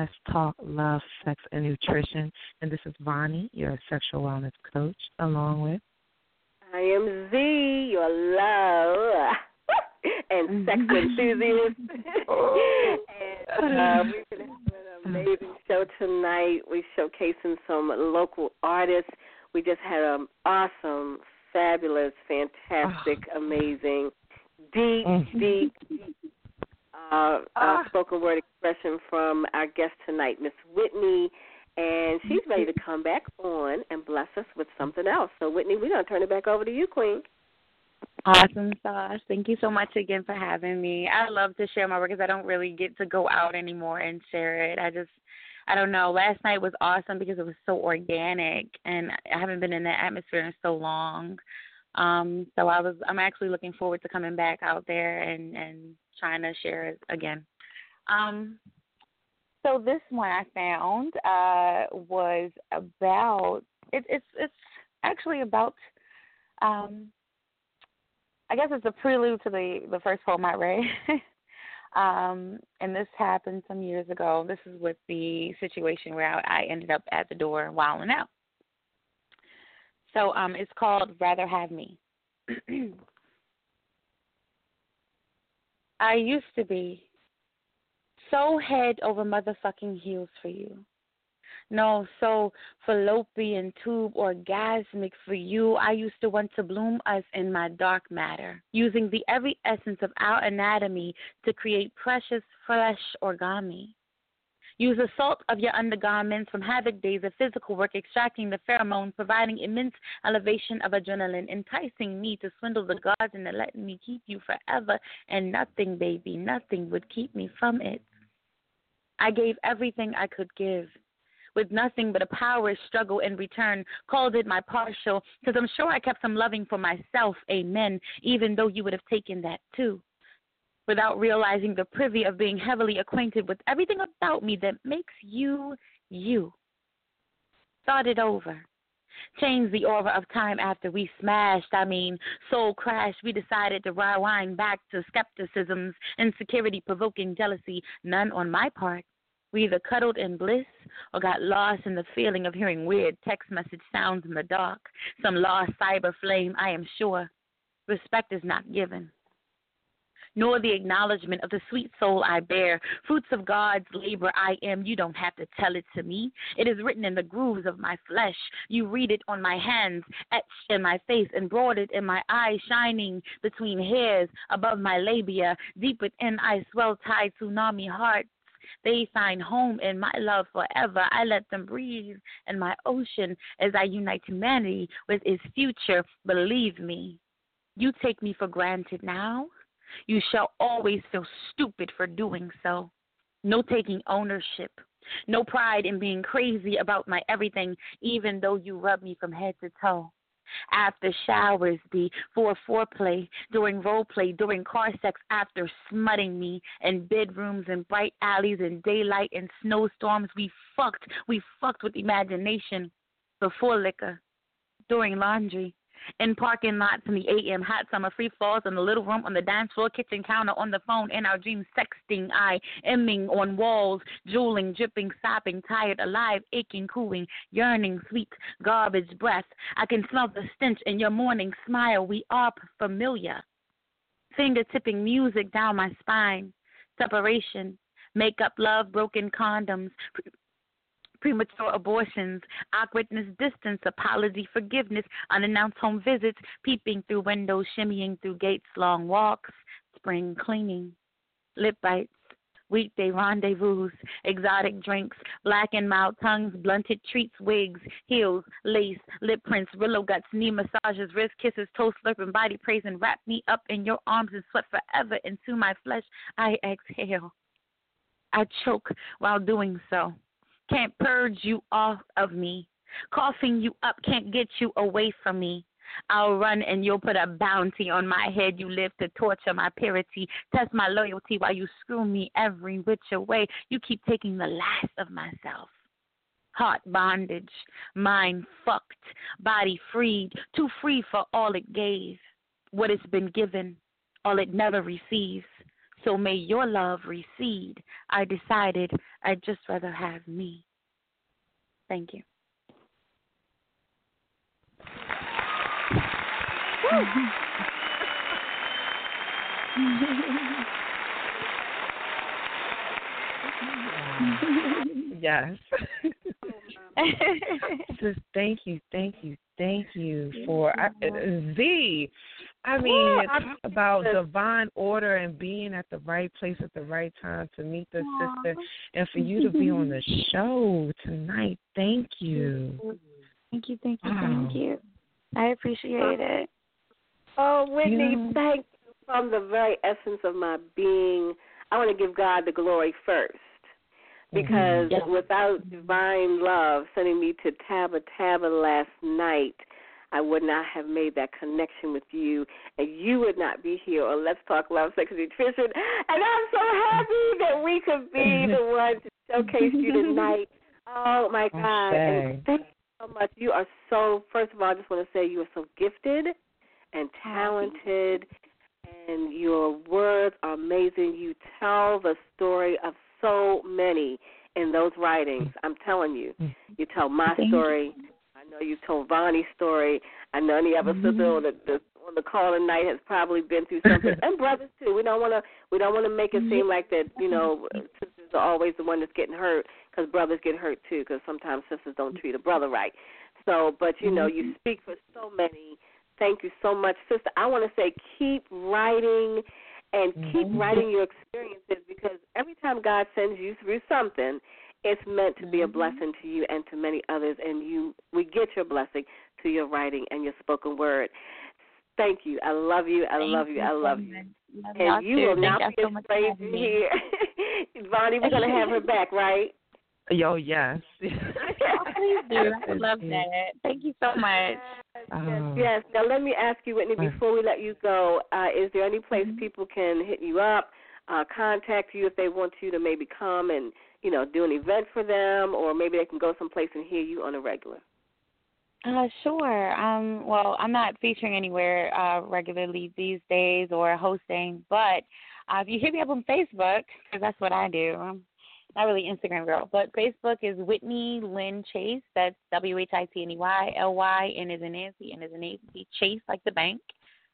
Let's Talk Love, Sex, and Nutrition. And this is Bonnie, your sexual wellness coach, along with. I am Z, your love and sex enthusiast. and uh, we're going to have an amazing show tonight. We're showcasing some local artists. We just had an awesome fabulous, fantastic, oh. amazing, deep, mm-hmm. deep, uh, uh, spoken word expression from our guest tonight, Miss Whitney. And she's ready to come back on and bless us with something else. So, Whitney, we're going to turn it back over to you, Queen. Awesome sauce. Thank you so much again for having me. I love to share my work because I don't really get to go out anymore and share it. I just I don't know. Last night was awesome because it was so organic, and I haven't been in that atmosphere in so long. Um, so I was, I'm actually looking forward to coming back out there and and trying to share it again. Um, so this one I found uh, was about it, it's it's actually about um, I guess it's a prelude to the the first poem I read. Um, and this happened some years ago. This is with the situation where I, I ended up at the door wilding out. So um, it's called Rather Have Me. I used to be so head over motherfucking heels for you. No, so fallopian tube orgasmic for you. I used to want to bloom us in my dark matter, using the every essence of our anatomy to create precious flesh origami. Use the salt of your undergarments from havoc days of physical work, extracting the pheromone, providing immense elevation of adrenaline, enticing me to swindle the gods and letting me keep you forever. And nothing, baby, nothing would keep me from it. I gave everything I could give with nothing but a power struggle in return. Called it my partial, because I'm sure I kept some loving for myself, amen, even though you would have taken that too without realizing the privy of being heavily acquainted with everything about me that makes you you. Thought it over. Changed the aura of time after we smashed, I mean, soul crashed. We decided to rewind back to skepticisms, insecurity, provoking jealousy, none on my part. We either cuddled in bliss or got lost in the feeling of hearing weird text message sounds in the dark. Some lost cyber flame, I am sure. Respect is not given nor the acknowledgement of the sweet soul I bear. Fruits of God's labor I am. You don't have to tell it to me. It is written in the grooves of my flesh. You read it on my hands, etched in my face, embroidered in my eyes, shining between hairs above my labia. Deep within, I swell tide tsunami hearts. They find home in my love forever. I let them breathe in my ocean as I unite humanity with its future. Believe me. You take me for granted now. You shall always feel stupid for doing so. No taking ownership. No pride in being crazy about my everything, even though you rub me from head to toe. After showers, before foreplay, during role play, during car sex, after smutting me in bedrooms and bright alleys and daylight and snowstorms, we fucked. We fucked with imagination before liquor, during laundry, in parking lots in the AM, hot summer free falls in the little room, on the dance floor, kitchen counter, on the phone, in our dreams, sexting, I, emming on walls, drooling, dripping, sopping, tired, alive, aching, cooing, yearning, sweet, garbage breath. I can smell the stench in your morning smile. We are familiar. Finger tipping music down my spine. Separation, make up love, broken condoms, premature abortions, awkwardness, distance, apology, forgiveness, unannounced home visits, peeping through windows, shimmying through gates, long walks, spring cleaning, lip bites, weekday rendezvous, exotic drinks, black and mild tongues, blunted treats, wigs, heels, lace, lip prints, willow guts, knee massages, wrist kisses, toe slurping, body praising, wrap me up in your arms and sweat forever into my flesh. I exhale. I choke while doing so can't purge you off of me. Coughing you up can't get you away from me. I'll run and you'll put a bounty on my head. You live to torture my purity, test my loyalty while you screw me every which way. You keep taking the last of myself. Heart bondage, mind fucked, body freed, too free for all it gave. What it's been given, all it never receives. So may your love recede. I decided I'd just rather have me. Thank you. yes. Just thank you, thank you, thank you for I, uh, uh, Z. I mean, talk about divine order and being at the right place at the right time to meet the sister, and for you to be on the show tonight. Thank you. Thank you, thank you, wow. thank you. I appreciate it. Oh, Whitney, yeah. thank you from the very essence of my being. I want to give God the glory first because mm-hmm. without divine love sending me to Tabba Tabba last night, I would not have made that connection with you, and you would not be here on Let's Talk Love, Sex, and Nutrition. And I'm so happy that we could be the one to showcase you tonight. Oh my God! And thank you so much. You are so. First of all, I just want to say you are so gifted and talented, and your words are amazing. You tell the story of so many in those writings. I'm telling you, mm. you tell my story. I know you told Vonnie's story. I know any other sister on the, the on the call tonight has probably been through something, and brothers too. We don't want to we don't want to make it mm-hmm. seem like that. You know, sisters are always the one that's getting hurt because brothers get hurt too because sometimes sisters don't treat a brother right. So, but you know, you mm-hmm. speak for so many. Thank you so much, sister. I want to say keep writing and mm-hmm. keep writing your experiences because every time God sends you through something, it's meant to be a mm-hmm. blessing to you and to many others and you we get your blessing to your writing and your spoken word. Thank you. I love you. I Thank love you. I love you. Love And too. will not be so afraid to hear. Bonnie, we're gonna have her back, right? Yo, yes. Please do. I would love that. Thank you so much. Oh. Yes. Now let me ask you, Whitney, Uh. before we let you go, uh, is there any place Mhm. people can hit you up, uh, contact you if they want you to maybe come and you know do an event for them, or maybe they can go someplace and hear you on a regular? Uh, sure. Um, well, I'm not featuring anywhere uh, regularly these days or hosting, but uh, if you hit me up on Facebook, because that's what I do. I'm not really Instagram girl, but Facebook is Whitney Lynn Chase. That's W H I T N E Y L Y N is in Nancy, and is in Nancy, Chase like the bank.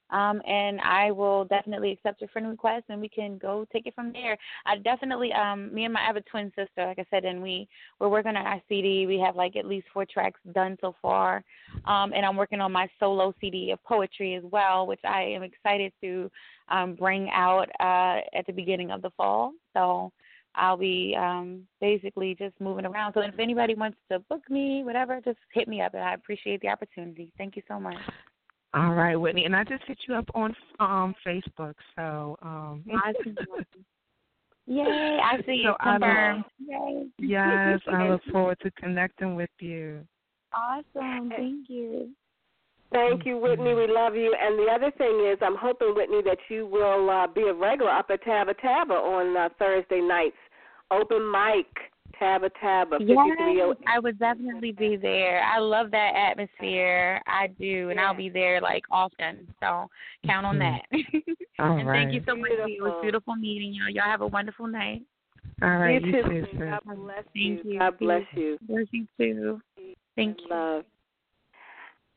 Um, and I will definitely accept your friend request, and we can go take it from there. I definitely, um, me and my I have a twin sister, like I said, and we we're working on our CD. We have like at least four tracks done so far, um, and I'm working on my solo CD of poetry as well, which I am excited to um, bring out uh, at the beginning of the fall. So I'll be um, basically just moving around. So if anybody wants to book me, whatever, just hit me up, and I appreciate the opportunity. Thank you so much. All right, Whitney, and I just hit you up on um Facebook, so um Awesome. Yay! I see So it I. Yay! yes, I look forward to connecting with you. Awesome. Thank you. Thank you, Whitney. We love you. And the other thing is, I'm hoping, Whitney, that you will uh, be a regular up at Tabba Tabba on uh, Thursday nights. Open mic, Tabba Tabba, Yes, I would definitely be there. I love that atmosphere. I do, and I'll be there like often. So count on that. All and right. thank you so much. It was Beautiful. beautiful meeting you. Y'all have a wonderful night. All right, you you too. too, sis. sis. God bless Thank you. God bless you. Bless you too. Thank you. Love.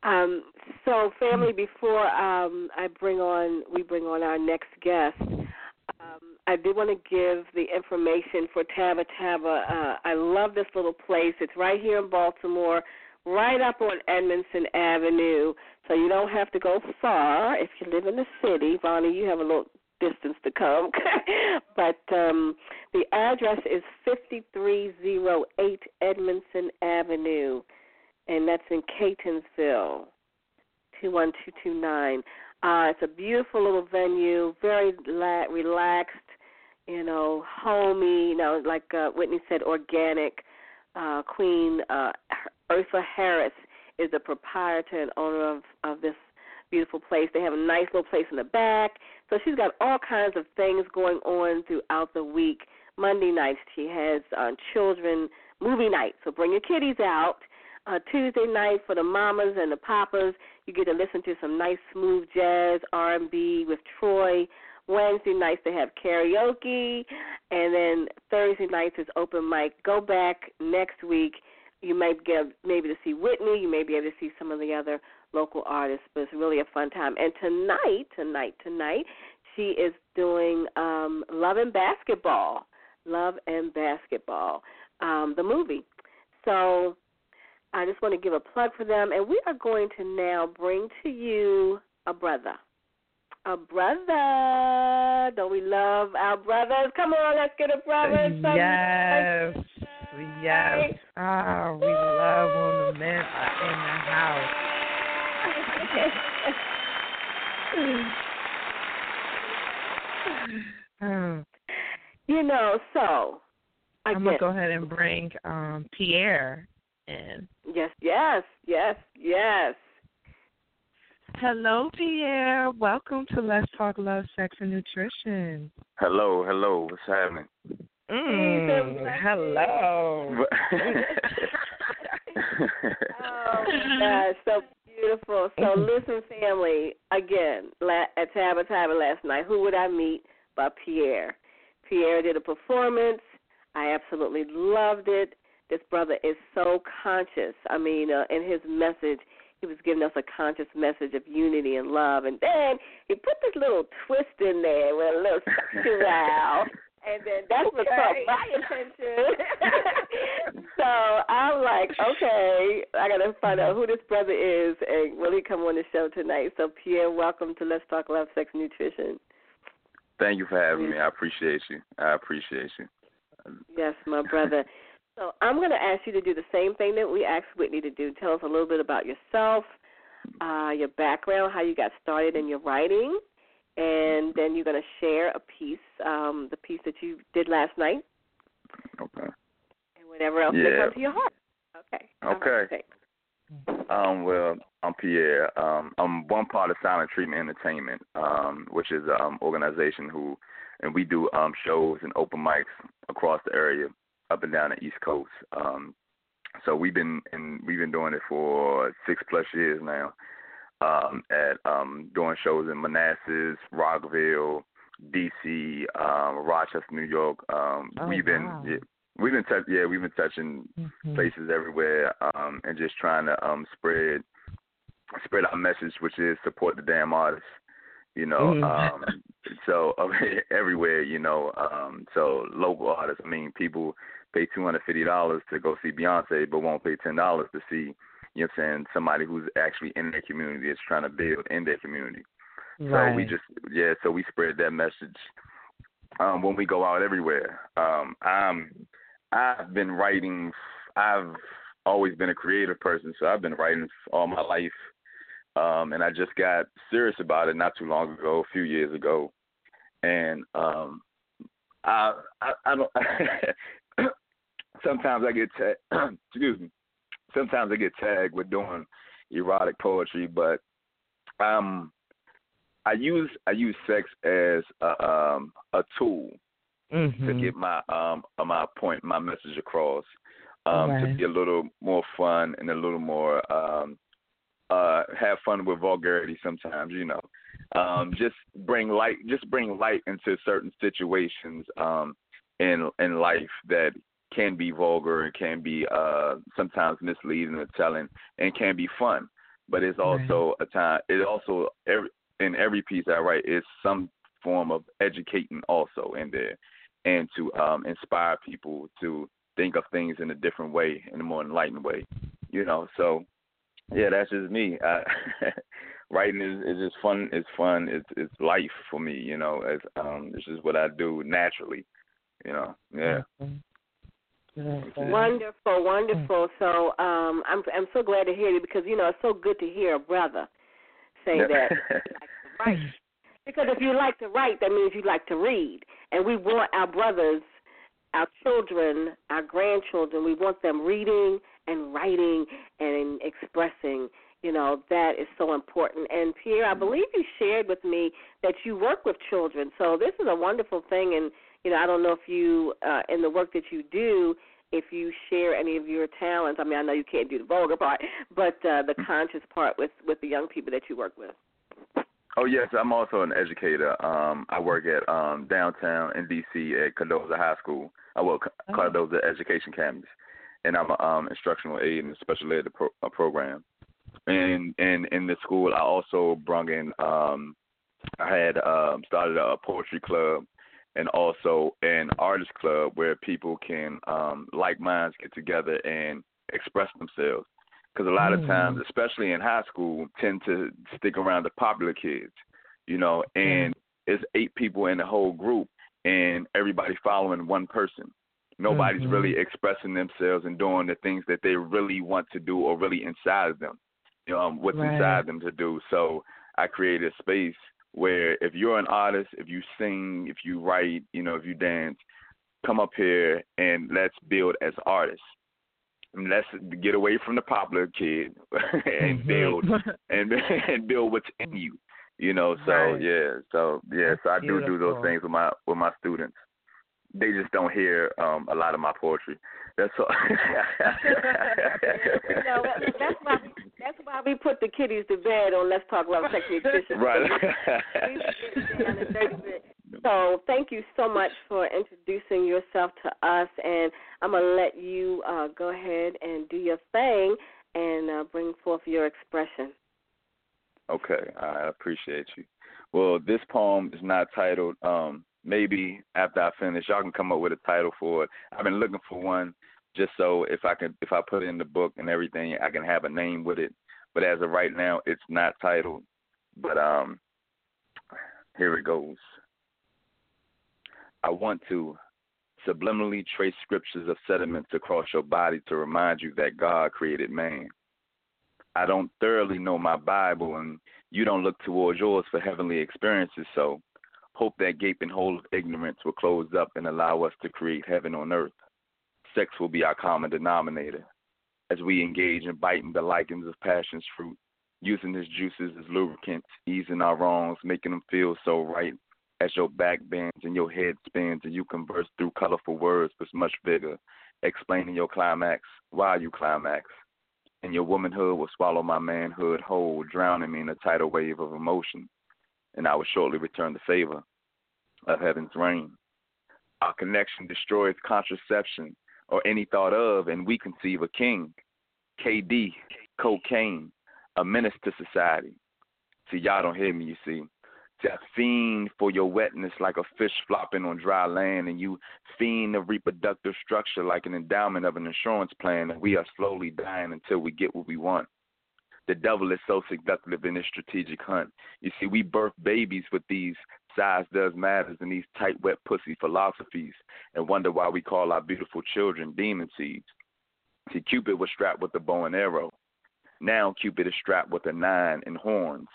Um, so, family, before um, I bring on, we bring on our next guest. Um, I did want to give the information for Tabba Tabba. Uh, I love this little place. It's right here in Baltimore, right up on Edmondson Avenue. So you don't have to go far if you live in the city. Bonnie, you have a little distance to come. but um, the address is 5308 Edmondson Avenue, and that's in Catonsville, 21229. Uh, it's a beautiful little venue, very la- relaxed, you know, homey, you know, like uh, Whitney said, organic. Uh, Queen uh, Ursula Harris is the proprietor and owner of, of this beautiful place. They have a nice little place in the back. So she's got all kinds of things going on throughout the week. Monday nights she has uh, children movie night, so bring your kiddies out. Uh, Tuesday night for the mamas and the papas, you get to listen to some nice smooth jazz, R&B with Troy. Wednesday nights they have karaoke, and then Thursday nights is open mic. Go back next week. You might get maybe to see Whitney. You may be able to see some of the other local artists, but it's really a fun time. And tonight, tonight, tonight, she is doing um, Love and Basketball. Love and Basketball, um, the movie. So I just want to give a plug for them, and we are going to now bring to you a brother. A brother. Don't we love our brothers? Come on, let's get a brother. Some- Yes. Yes. Ah, we love when the men are in the house. You know, so I'm gonna go ahead and bring um Pierre in. yes, yes, yes, yes. Hello, Pierre. Welcome to Let's Talk Love, Sex, and Nutrition. Hello, hello. What's happening? Mm, hello. Oh my gosh, so beautiful. So listen, family. Again, at Tabba Tabba last night, who would I meet but Pierre? Pierre did a performance. I absolutely loved it. This brother is so conscious. I mean, uh, in his message, he was giving us a conscious message of unity and love. And then he put this little twist in there with a little sexual. and then that's what caught my attention. so I'm like, okay, I gotta find out who this brother is, and will he come on the show tonight? So Pierre, welcome to Let's Talk Love, Sex, Nutrition. Thank you for having me. I appreciate you. I appreciate you. Yes, my brother. So I'm going to ask you to do the same thing that we asked Whitney to do. Tell us a little bit about yourself, uh, your background, how you got started in your writing, and then you're going to share a piece, um, the piece that you did last night. Okay. And whatever else yeah. comes to your heart. Okay. Okay. Um, well, I'm Pierre. Um, I'm one part of Silent Treatment Entertainment, um, which is an um, organization who, and we do um, shows and open mics across the area up and down the East Coast. Um, so we've been and we've been doing it for six plus years now. Um, at um, doing shows in Manassas, Rockville, D.C., um, Rochester, New York. Um, oh, we've been wow. yeah, we've been touch, yeah we've been touching Mm-hmm. places everywhere um, and just trying to um, spread spread our message, which is support the damn artists. You know, Mhm. um, so everywhere, you know, um, so local artists. I mean, people pay two hundred fifty dollars to go see Beyonce, but won't pay ten dollars to see, you know, what I'm saying somebody who's actually in their community is trying to build in their community. Right. So we just yeah, so we spread that message um, when we go out everywhere. Um, I'm I've been writing. I've always been a creative person, so I've been writing all my life. Um, and I just got serious about it not too long ago, a few years ago, and um, I I, I don't. sometimes I get ta- excuse me. Sometimes I get tagged with doing erotic poetry, but um, I use I use sex as a um a tool mm-hmm. to get my um my point my message across um to be a little more fun and a little more um uh have fun with vulgarity sometimes you know um just bring light just bring light into certain situations um in in life that can be vulgar and can be uh sometimes misleading or telling and can be fun but it's also a time it also every in every piece I write is some form of educating also in there and to um inspire people to think of things in a different way, in a more enlightened way. You know, so yeah, that's just me. I, writing is, is just fun. It's fun. It's it's life for me. You know, as um, this is what I do naturally. You know, yeah. Mm-hmm. Wonderful, wonderful. So um, I'm I'm so glad to hear you because you know it's so good to hear a brother say that he likes to write. Because if you like to write, that means you like to read, and we want our brothers, our children, our grandchildren, we want them reading and writing and expressing. You know that is so important. And Pierre, I believe you shared with me that you work with children, so this is a wonderful thing. And you know, I don't know if you, uh, in the work that you do, if you share any of your talents. I mean, I know you can't do the vulgar part, but uh, the conscious part with with the young people that you work with. Oh yes, I'm also an educator. Um, I work at um, downtown in DC at Cardozo High School. I work Oh. Cardozo Education Campus, and I'm an um, instructional aide in the special ed pro- uh, program. And and in the school, I also brung in. Um, I had um, started a poetry club, and also an artist club where people can um, like minds get together and express themselves. Because a lot of Mm. times, especially in high school, tend to stick around the popular kids, you know, and it's eight people in the whole group, and everybody following one person. Nobody's Mhm. really expressing themselves and doing the things that they really want to do or really inside of them, you know, um, what's Right. inside them to do. So I created a space where if you're an artist, if you sing, if you write, you know, if you dance, come up here and let's build as artists. And let's get away from the popular kid and Mhm. build and and build what's in you. You know, so Right. yeah, so yeah, That's so I do do those things with my with my students. They just don't hear um a lot of my poetry. That's all. you know, that's why we, that's why we put the kiddies to bed on Let's Talk Love, Sex, Nutrition. right. We get down and dirty bit. So thank you so much for introducing yourself to us, and I'm gonna let you uh, go ahead and do your thing and uh, bring forth your expression. Okay, I appreciate you. Well, this poem is not titled um, maybe after I finish, y'all can come up with a title for it. I've been looking for one just so if I can if I put it in the book and everything, I can have a name with it. But as of right now, it's not titled. But um, here it goes. I want to subliminally trace scriptures of sediments across your body to remind you that God created man. I don't thoroughly know my Bible, and you don't look towards yours for heavenly experiences, so hope that gaping hole of ignorance will close up and allow us to create heaven on earth. Sex will be our common denominator as we engage in biting the lichens of passion's fruit, using its juices as lubricants, easing our wrongs, making them feel so right as your back bends and your head spins and you converse through colorful words with much vigor, explaining your climax while you climax. And your womanhood will swallow my manhood whole, drowning me in a tidal wave of emotion. And I will shortly return the favor of heaven's rain. Our connection destroys contraception or any thought of, and we conceive a king. KD, cocaine, a menace to society. See, y'all don't hear me, you see to fiend for your wetness like a fish flopping on dry land, and you fiend the reproductive structure like an endowment of an insurance plan, and we are slowly dying until we get what we want. The devil is so seductive in his strategic hunt. You see, we birth babies with these size does matters in these tight, wet pussy philosophies, and wonder why we call our beautiful children demon seeds. See, Cupid was strapped with a bow and arrow. Now Cupid is strapped with a nine and horns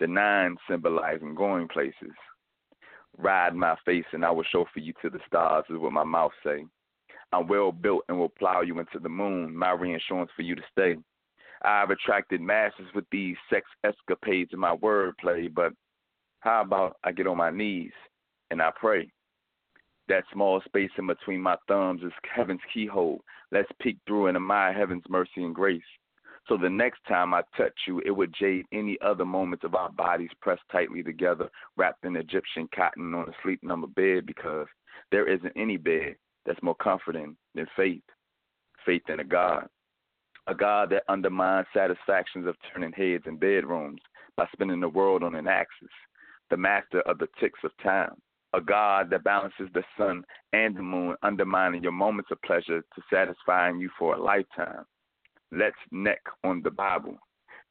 the nine symbolizing going places. Ride my face and I will show for you to the stars, is what my mouth say. I'm well built and will plow you into the moon, my reinsurance for you to stay. I've attracted masses with these sex escapades in my wordplay, but how about I get on my knees and I pray? That small space in between my thumbs is heaven's keyhole. Let's peek through and admire heaven's mercy and grace. So the next time I touch you, it would jade any other moments of our bodies pressed tightly together, wrapped in Egyptian cotton on a sleep number bed, because there isn't any bed that's more comforting than faith. Faith in a God. A God that undermines satisfactions of turning heads in bedrooms by spinning the world on an axis. The master of the ticks of time. A God that balances the sun and the moon, undermining your moments of pleasure to satisfying you for a lifetime let's neck on the Bible,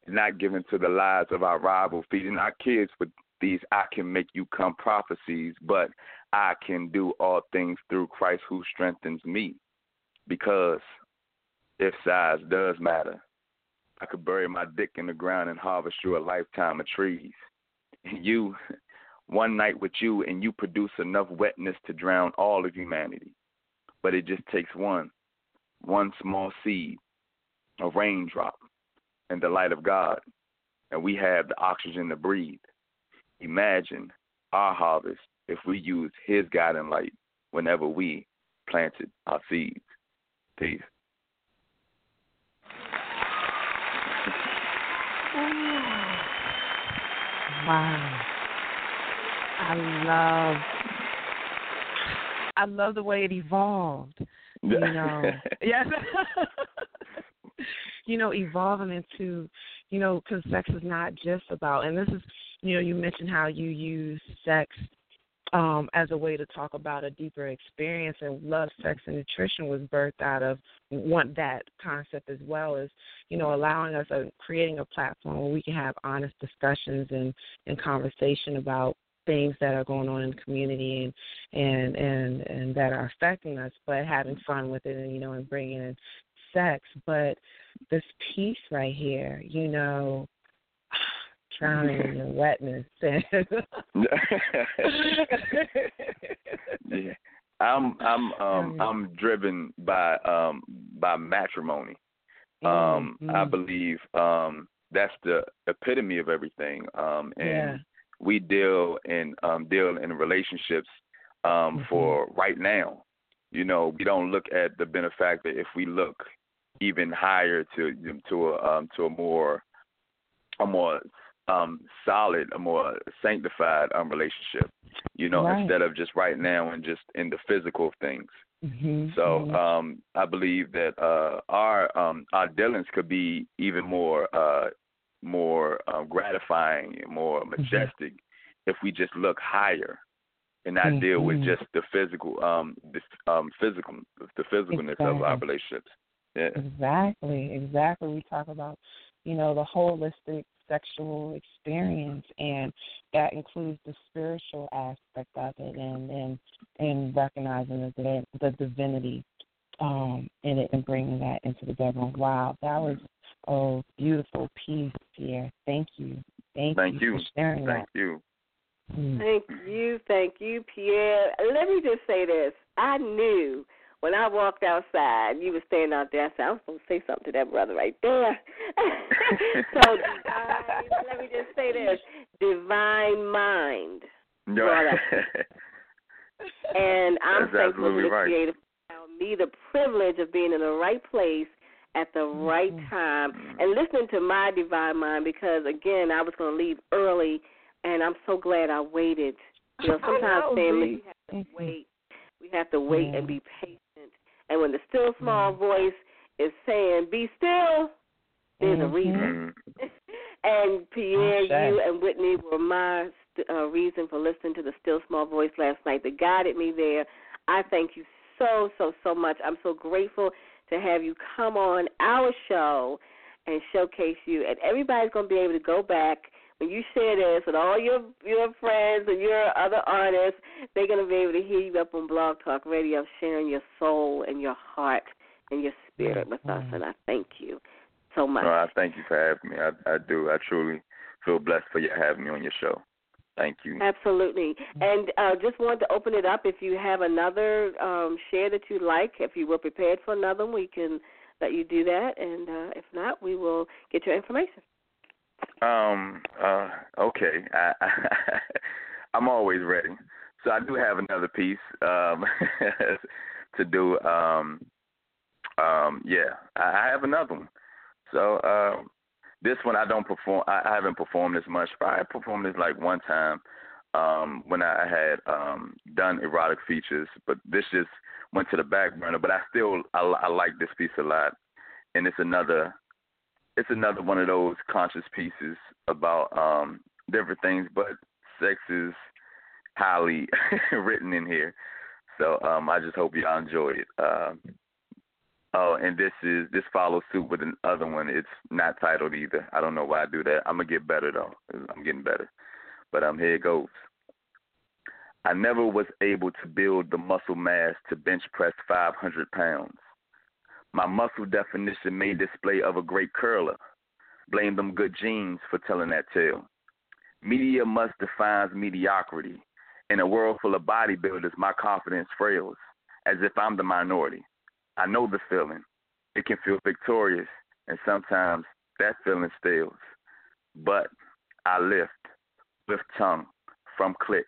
not given to the lies of our rival, feeding our kids with these I can make you come prophecies, but I can do all things through Christ who strengthens me. Because if size does matter, I could bury my dick in the ground and harvest you a lifetime of trees. You, one night with you, and you produce enough wetness to drown all of humanity. But it just takes one, one small seed a raindrop, and the light of God, and we have the oxygen to breathe. Imagine our harvest if we use His guiding light whenever we planted our seeds. Peace. Wow. I love I love the way it evolved. You know. yes. you know, evolving into, you know, because sex is not just about, and this is, you know, you mentioned how you use sex um, as a way to talk about a deeper experience, and love, sex, and nutrition was birthed out of want that concept as well as you know allowing us a creating a platform where we can have honest discussions and and conversation about things that are going on in the community and and and and that are affecting us, but having fun with it and you know and bringing in sex. But this piece right here, you know, drowning in wetness. yeah. I'm I'm um I'm driven by um by matrimony. Um mm-hmm. I believe um that's the epitome of everything. Um and yeah. we deal in um deal in relationships um mm-hmm. for right now. You know, we don't look at the benefactor if we look even higher to to a um, to a more a more um solid, a more sanctified um relationship. You know, right. instead of just right now and just in the physical things. Mm-hmm. So mm-hmm. um I believe that uh our um our dealings could be even more uh more um, gratifying and more mm-hmm. majestic mm-hmm. if we just look higher and not mm-hmm. deal with just the physical, um, the um, physical, the physicalness exactly. of our relationships. Yeah. Exactly, exactly. We talk about, you know, the holistic sexual experience, and that includes the spiritual aspect of it, and and and recognizing the the divinity um, in it and bringing that into the bedroom. Wow, that was a beautiful piece, Pierre. Thank you, thank, thank you, you for sharing thank that. you. Mm. Thank you, thank you, Pierre. Let me just say this: I knew when I walked outside, you were standing out there. I said, I'm supposed to say something to that brother right there. so, divine, let me just say this divine mind. Right. and I'm That's thankful to the right. Creator for me the privilege of being in the right place at the right Mm-hmm. time and listening to my divine mind because, again, I was going to leave early, and I'm so glad I waited. You know, sometimes know, family, we have to wait. We have to wait and be patient. And when the still small Mhm. voice is saying, "Be still," there's a Mhm. reason. And Pierre, you and Whitney were my uh, reason for listening to the still small voice last night that guided me there. I thank you so so so much. I'm so grateful to have you come on our show and showcase you. And everybody's going to be able to go back when you share this with all your your friends and your other artists. They're going to be able to hear you up on Blog Talk Radio, sharing your soul and your heart and your spirit with us. Mhm. And I thank you so much. No, I thank you for having me. I, I do. I truly feel blessed for you having me on your show. Thank you. Absolutely. And uh, just wanted to open it up. If you have another um, share that you like, if you were prepared for another we can let you do that. And uh, if not, we will get your information. Um. Uh. Okay. I, I'm always ready. So I do have another piece um, to do. Um. Um. Yeah. I, I have another one. So um, this one I don't perform. I, I haven't performed this much. I performed this like one time um, when I had um, done erotic features, but this just went to the back burner. But I still I, I like this piece a lot, and it's another it's another one of those conscious pieces about um, different things, but sex is highly written in here. So um, I just hope y'all enjoy it. Um, oh, and this is this follows suit with another one. It's not titled either. I don't know why I do that. I'm gonna get better though. I'm getting better. But um, here it goes. I never was able to build the muscle mass to bench press 500 pounds. My muscle definition made display of a great curler. Blame them good genes for telling that tale. Media must defines mediocrity. In a world full of bodybuilders, my confidence frails, as if I'm the minority. I know the feeling. It can feel victorious, and sometimes that feeling stales. But I lift, with tongue, from click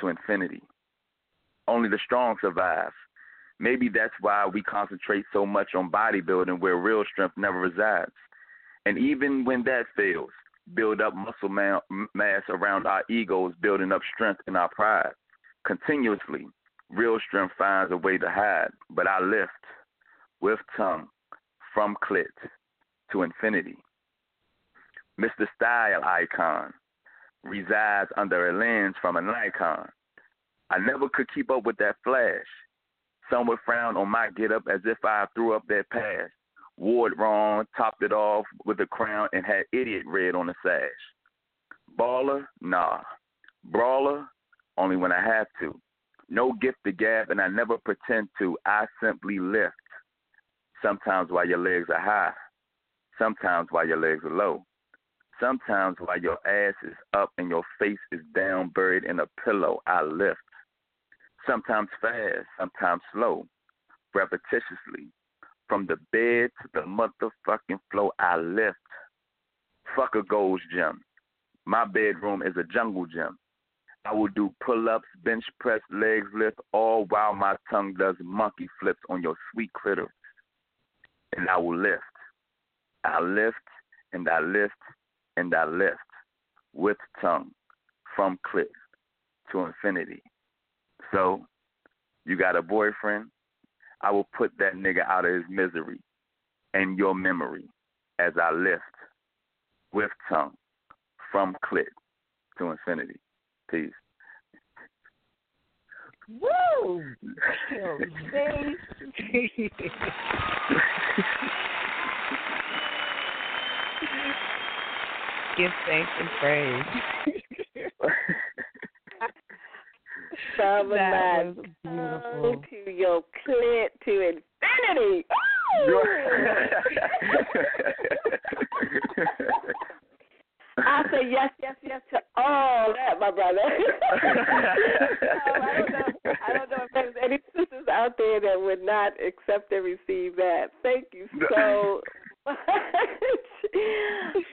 to infinity. Only the strong survive. Maybe that's why we concentrate so much on bodybuilding where real strength never resides. And even when that fails, build up muscle ma- mass around our egos, building up strength in our pride. Continuously, real strength finds a way to hide, but I lift with tongue from clit to infinity. Mr. Style Icon resides under a lens from an icon. I never could keep up with that flash. Some would frown on my get up as if I threw up their past. Wore it wrong, topped it off with a crown, and had idiot red on the sash. Baller? Nah. Brawler? Only when I have to. No gift to gab, and I never pretend to. I simply lift. Sometimes while your legs are high. Sometimes while your legs are low. Sometimes while your ass is up and your face is down, buried in a pillow, I lift. Sometimes fast, sometimes slow, repetitiously. From the bed to the motherfucking floor, I lift. Fuck a gold's gym. My bedroom is a jungle gym. I will do pull ups, bench press, legs lift, all while my tongue does monkey flips on your sweet critter. And I will lift. I lift and I lift and I lift with tongue from clit to infinity. So, you got a boyfriend? I will put that nigga out of his misery and your memory as I lift with tongue from clit to infinity. Peace. Woo! Give thanks and praise. From that my was beautiful. to your clit to infinity. I say yes, yes, yes to all that, my brother. Um, I don't know. I don't know if there's any sisters out there that would not accept and receive that. Thank you so much.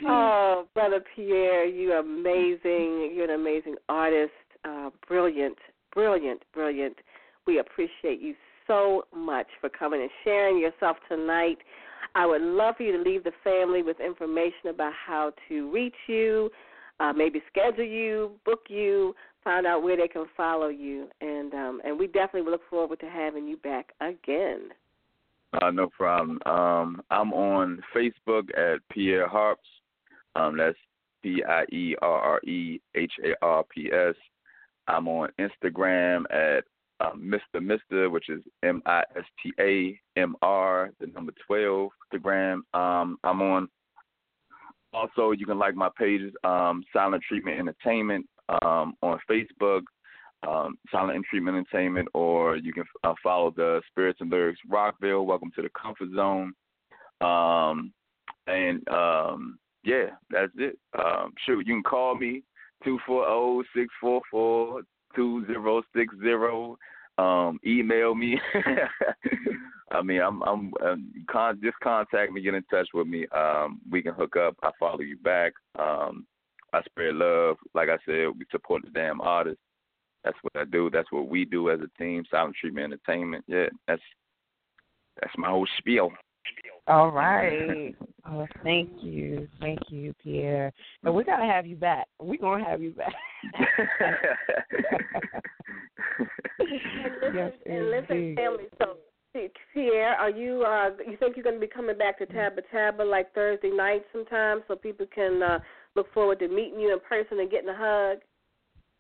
oh, brother Pierre, you're amazing. You're an amazing artist. Uh, brilliant, brilliant, brilliant. We appreciate you so much for coming and sharing yourself tonight. I would love for you to leave the family with information about how to reach you, uh, maybe schedule you, book you, find out where they can follow you, and um, and we definitely look forward to having you back again. Uh, no problem. Um, I'm on Facebook at Pierre Harps. Um, that's P I E R R E H A R P S. I'm on Instagram at um, Mr. Mister, which is M I S T A M R, the number 12 Instagram. Um, I'm on. Also, you can like my pages, um, Silent Treatment Entertainment um, on Facebook, um, Silent Treatment Entertainment, or you can uh, follow the Spirits and Lyrics Rockville. Welcome to the Comfort Zone. Um, and yeah, that's it. Shoot, you can call me two four zero six four four two zero six zero. Um, email me. I mean, I'm, I'm, um, con- just contact me, get in touch with me. Um, we can hook up. I follow you back. Um, I spread love. Like I said, we support the damn artists. That's what I do. That's what we do as a team. Silent Treatment Entertainment. Yeah, that's that's my whole spiel. All right. Oh, thank you, thank you, Pierre. And we gotta have you back. We're gonna have you back. And listen, Yes, and listen, family. So, Pierre, are you? Uh, you think you're going to be coming back to Tabba Tabba like Thursday night sometime, so people can uh, look forward to meeting you in person and getting a hug?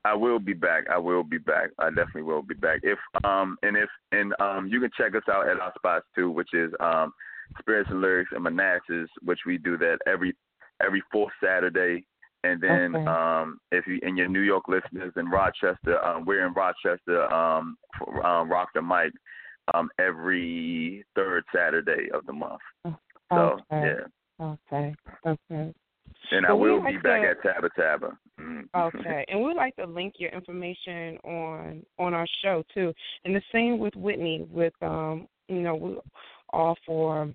I will be back. I will be back. I definitely will be back. If um and if and um you can check us out at our spots too, which is um Spirits and Lyrics and Manassas, which we do that every every fourth Saturday. And then Okay. um if you and your New York listeners in Rochester, um we're in Rochester, um for, um Rock the Mic um every third Saturday of the month. So okay. yeah. Okay. Okay. And I Well, we will be like back to- at Tabba Tabba. Mm. Okay, and we'd like to link your information on on our show too, and the same with Whitney. With um, you know, we all for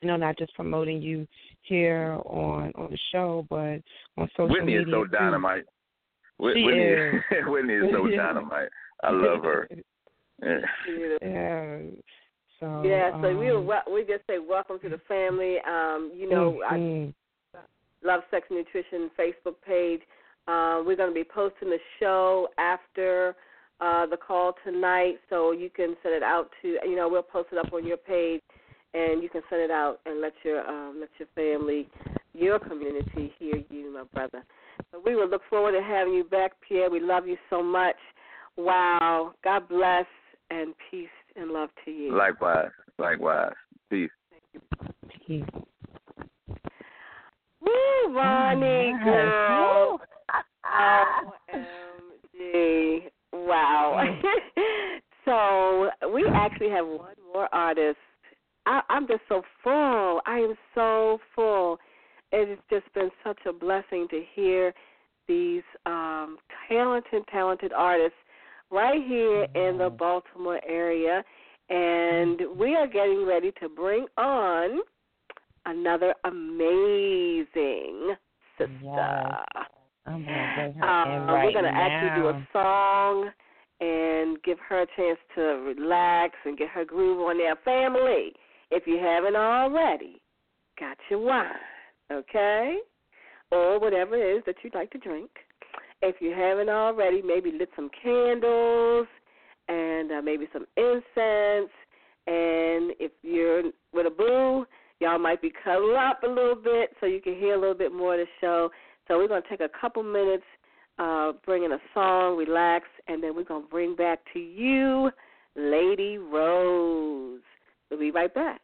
you know not just promoting you here on on the show, but on social Whitney media is so too. dynamite. She Whitney is. Whitney is so dynamite. I love her. Yeah. yeah. So yeah. So we um, will, we just say welcome to the family. Um, you know, I mhm. Love Sex and Nutrition Facebook page. Uh, we're going to be posting the show after uh, the call tonight, so you can send it out to you know we'll post it up on your page, and you can send it out and let your um, let your family, your community hear you, my brother. So we will look forward to having you back, Pierre. We love you so much. Wow. God bless and peace and love to you. Likewise. Likewise. Peace. Peace. Woo, Ronnie, Yes. girl. OMG. Wow. so we actually have one more artist. I, I'm just so full. I am so full. It has just been such a blessing to hear these um, talented, talented artists right here in the Baltimore area. And we are getting ready to bring on another amazing sister. Yes. I'm gonna bring her in Uh, right we're going to now. actually do a song and give her a chance to relax and get her groove on there. Family, if you haven't already, got your wine, okay? Or whatever it is that you'd like to drink. If you haven't already, maybe lit some candles and uh, maybe some incense. And if you're with a boo, y'all might be cuddled up a little bit so you can hear a little bit more of the show. So we're going to take a couple minutes uh, bring in a song, relax, and then we're going to bring back to you Lady Rose. We'll be right back.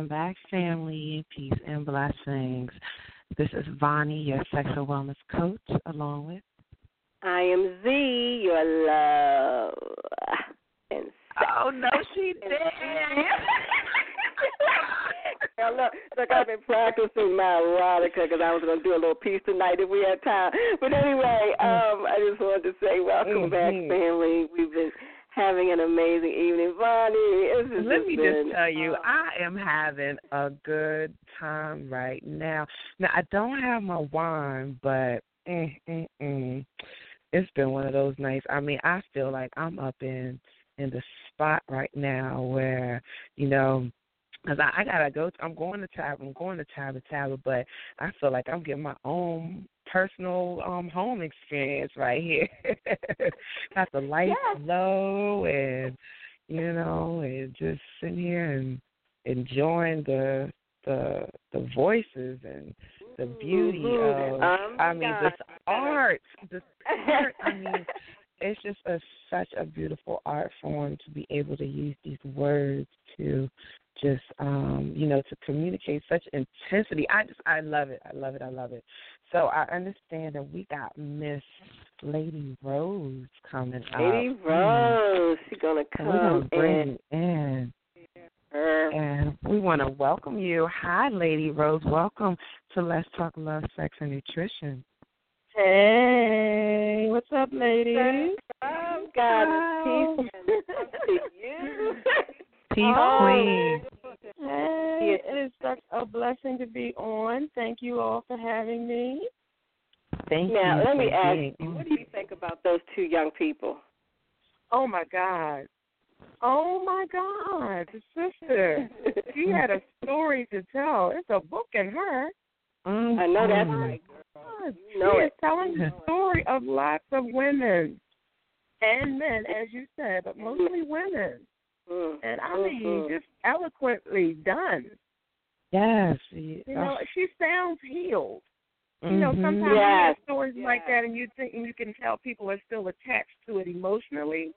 Welcome back, family, peace and blessings. This is Vonnie, your sexual wellness coach, along with I am Z, your love. And oh no, she did. Now look, look, I've been practicing my erotica because I was going to do a little piece tonight if we had time. But anyway, um, I just wanted to say welcome mm-hmm. back, family. We've been having an amazing evening, Vonnie. Let me been, just tell you, I am having a good time right now. Now I don't have my wine, but mm, mm, mm, it's been one of those nights. I mean, I feel like I'm up in in the spot right now where you know Cause I, I gotta go. To, I'm going to tab. I'm going to Tabba Tabba, but I feel like I'm getting my own personal um home experience right here. Got the lights yes. low, and you know, and just sitting here and enjoying the the the voices and the beauty mm-hmm. of. Um, I mean, this art. This art. I mean. It's just a, such a beautiful art form to be able to use these words to just um, you know, to communicate such intensity. I just I love it. I love it. I love it. So I understand that we got Miss Lady Rose coming Lady up. Lady Rose, she's gonna come we're gonna bring in. in. And we want to welcome you. Hi, Lady Rose. Welcome to Let's Talk Love, Sex, and Nutrition. Hey, what's up, ladies? Oh, God, peace to you. Peace, oh, Queen. Hey, it is such a blessing to be on. Thank you all for having me. Thank now, you. let me ask you, what do you think about those two young people? Oh my God. Oh my God, the sister. she had a story to tell. It's a book in her. Mm-hmm. I know that's right, girl. You know she it. is telling the story of lots of women and men, as you said, but mostly women. Mm. And I mean, Mhm. just eloquently done. Yes. You know, she sounds healed. You know, Mhm. sometimes you Yes. hear stories like that, and you think and you can tell people are still attached to it emotionally,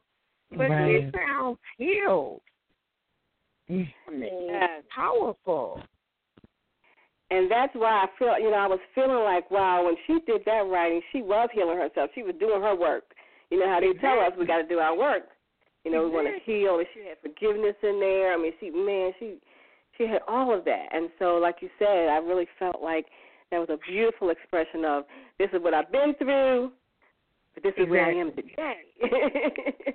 but Right. she sounds healed. I mean, Yes. powerful. And that's why I felt, you know, I was feeling like, wow, when she did that writing, she was healing herself. She was doing her work. You know how they tell us we got to do our work. You know, we want to heal, and she had forgiveness in there. I mean, she, man, she, she had all of that. And so, like you said, I really felt like that was a beautiful expression of this is what I've been through, but this is where I am today.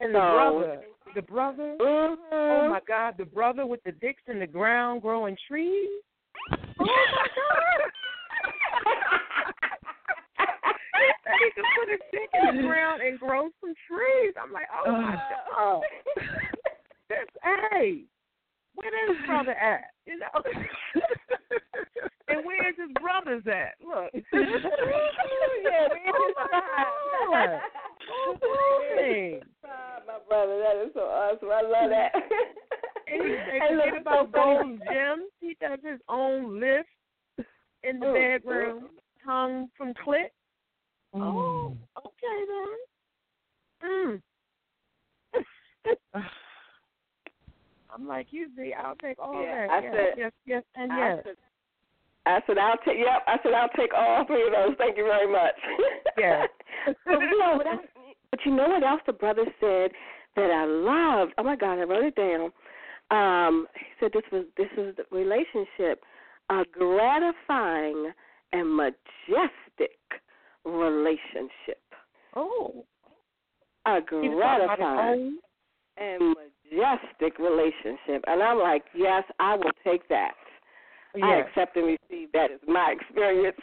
And the So- brother, the brother. Mhm. Oh my God, the brother with the dicks in the ground growing trees. Oh my God. He could put a dick in the ground and grow some trees. I'm like, oh my God. This, hey, where is brother at? You know? and where's his brothers at? Look. yeah, oh my God. Oh, boy. Ah, my brother, that is so awesome. I love that. And he Hey, and look, forget about so funny. He does his own lift in the Mm, bedroom, tongue from clit. Mm. Oh, okay then. Mm. I'm like you, see, I'll take all Yeah, that. I yes, said- yes, yes, and I yes. said, I said I'll take. Yep, I said I'll take all three of those. Thank you very much. Yeah. but you know what? else- But you know what else the brother said that I loved? Oh my God, I wrote it down. Um, he said this was this is the relationship, a gratifying and majestic relationship. Oh, A he was talking about his gratifying and majestic relationship. And I'm like, yes, I will take that. I accept and receive that as my experience.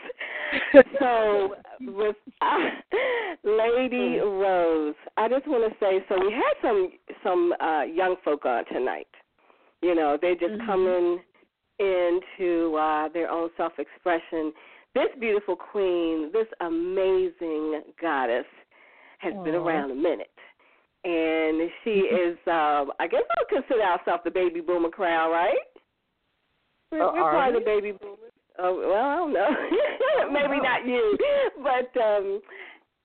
so, with uh, Lady Rose, I just want to say, so we had some some uh, young folk on tonight. You know, they just Mhm. coming into uh, their own self expression. This beautiful queen, this amazing goddess, has been around a minute. And she is, um, I guess I'll consider ourselves the baby boomer crowd, right? We're, Uh, we're part of the baby boomers. Oh, well, I don't know. Maybe not you. But, um,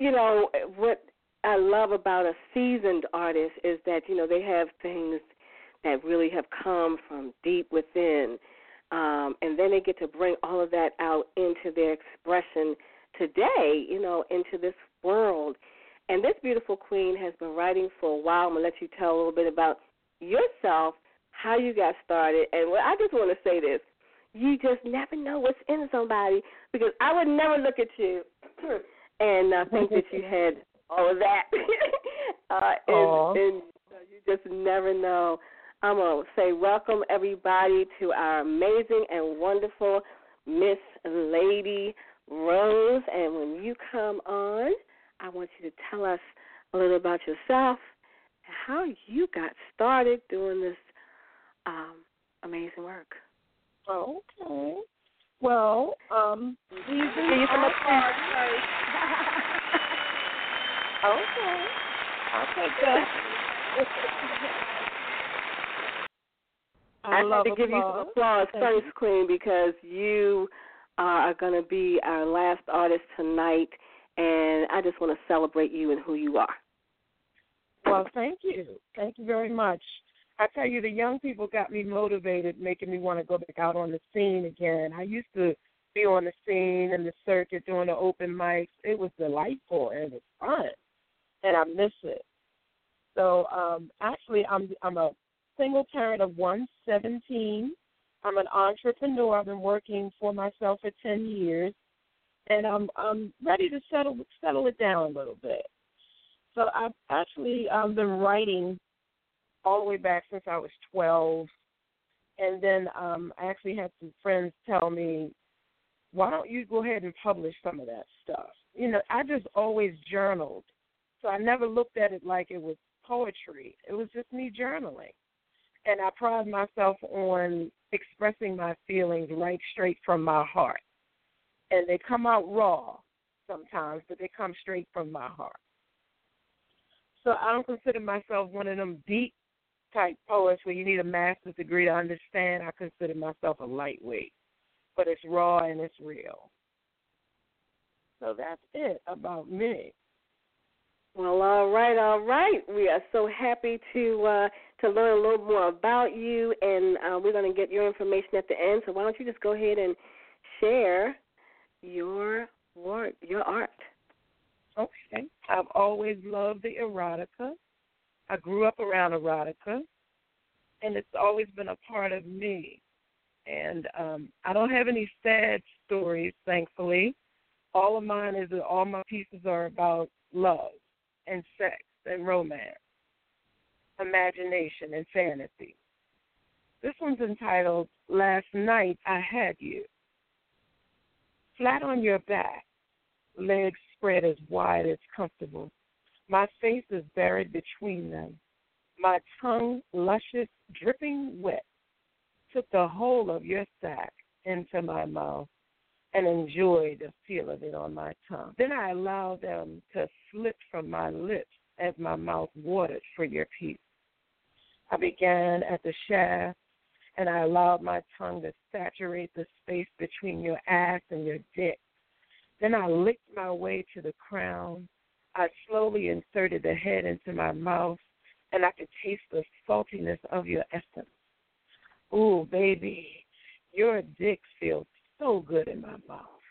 you know, what I love about a seasoned artist is that, you know, they have things that really have come from deep within. Um, and then they get to bring all of that out into their expression today, you know, into this world. And this beautiful queen has been writing for a while. I'm to let you tell a little bit about yourself, how you got started. And well, I just want to say this you just never know what's in somebody because I would never look at you and uh, think that you had all of that. uh, and, and you just never know. I'm going to say welcome, everybody, to our amazing and wonderful Miss Lady Rose. And when you come on, I want you to tell us a little about yourself and how you got started doing this um, amazing work. Okay. Well, um, you some out- applause Okay. I'll take that. I, love had to give you some applause Thank first, Queen, because you uh, are going to be our last artist tonight, and I just want to celebrate you and who you are. Well, thank you. Thank you very much. I tell you, the young people got me motivated, making me want to go back out on the scene again. I used to be on the scene and the circuit doing the open mics. It was delightful and it was fun, and I miss it. So, um, actually, I'm I'm a single parent of one, seventeen. I'm an entrepreneur. I've been working for myself for ten years, and I'm I'm ready to settle settle it down a little bit. So I've actually um, been writing all the way back since I was 12. And then um, I actually had some friends tell me, why don't you go ahead and publish some of that stuff? You know, I just always journaled. So I never looked at it like it was poetry. It was just me journaling. And I pride myself on expressing my feelings right straight from my heart. And they come out raw sometimes, but they come straight from my heart. So I don't consider myself one of them deep type poets where you need a master's degree to understand. I consider myself a lightweight, but it's raw and it's real. So that's it about me. Well, all right, all right. We are so happy to uh, to learn a little more about you, and uh, we're going to get your information at the end. So why don't you just go ahead and share your work, your art? Okay. I've always loved the erotica. I grew up around erotica, and it's always been a part of me. And um, I don't have any sad stories, thankfully. All of mine is all my pieces are about love and sex and romance, imagination and fantasy. This one's entitled Last Night I Had You. Flat on your back, legs spread as wide as comfortable. My face is buried between them. My tongue, luscious, dripping wet, took the whole of your sack into my mouth and enjoy the feel of it on my tongue. Then I allowed them to slip from my lips as my mouth watered for your peace. I began at the shaft and I allowed my tongue to saturate the space between your ass and your dick. Then I licked my way to the crown. I slowly inserted the head into my mouth, and I could taste the saltiness of your essence. Ooh, baby, your dick feels so good in my mouth,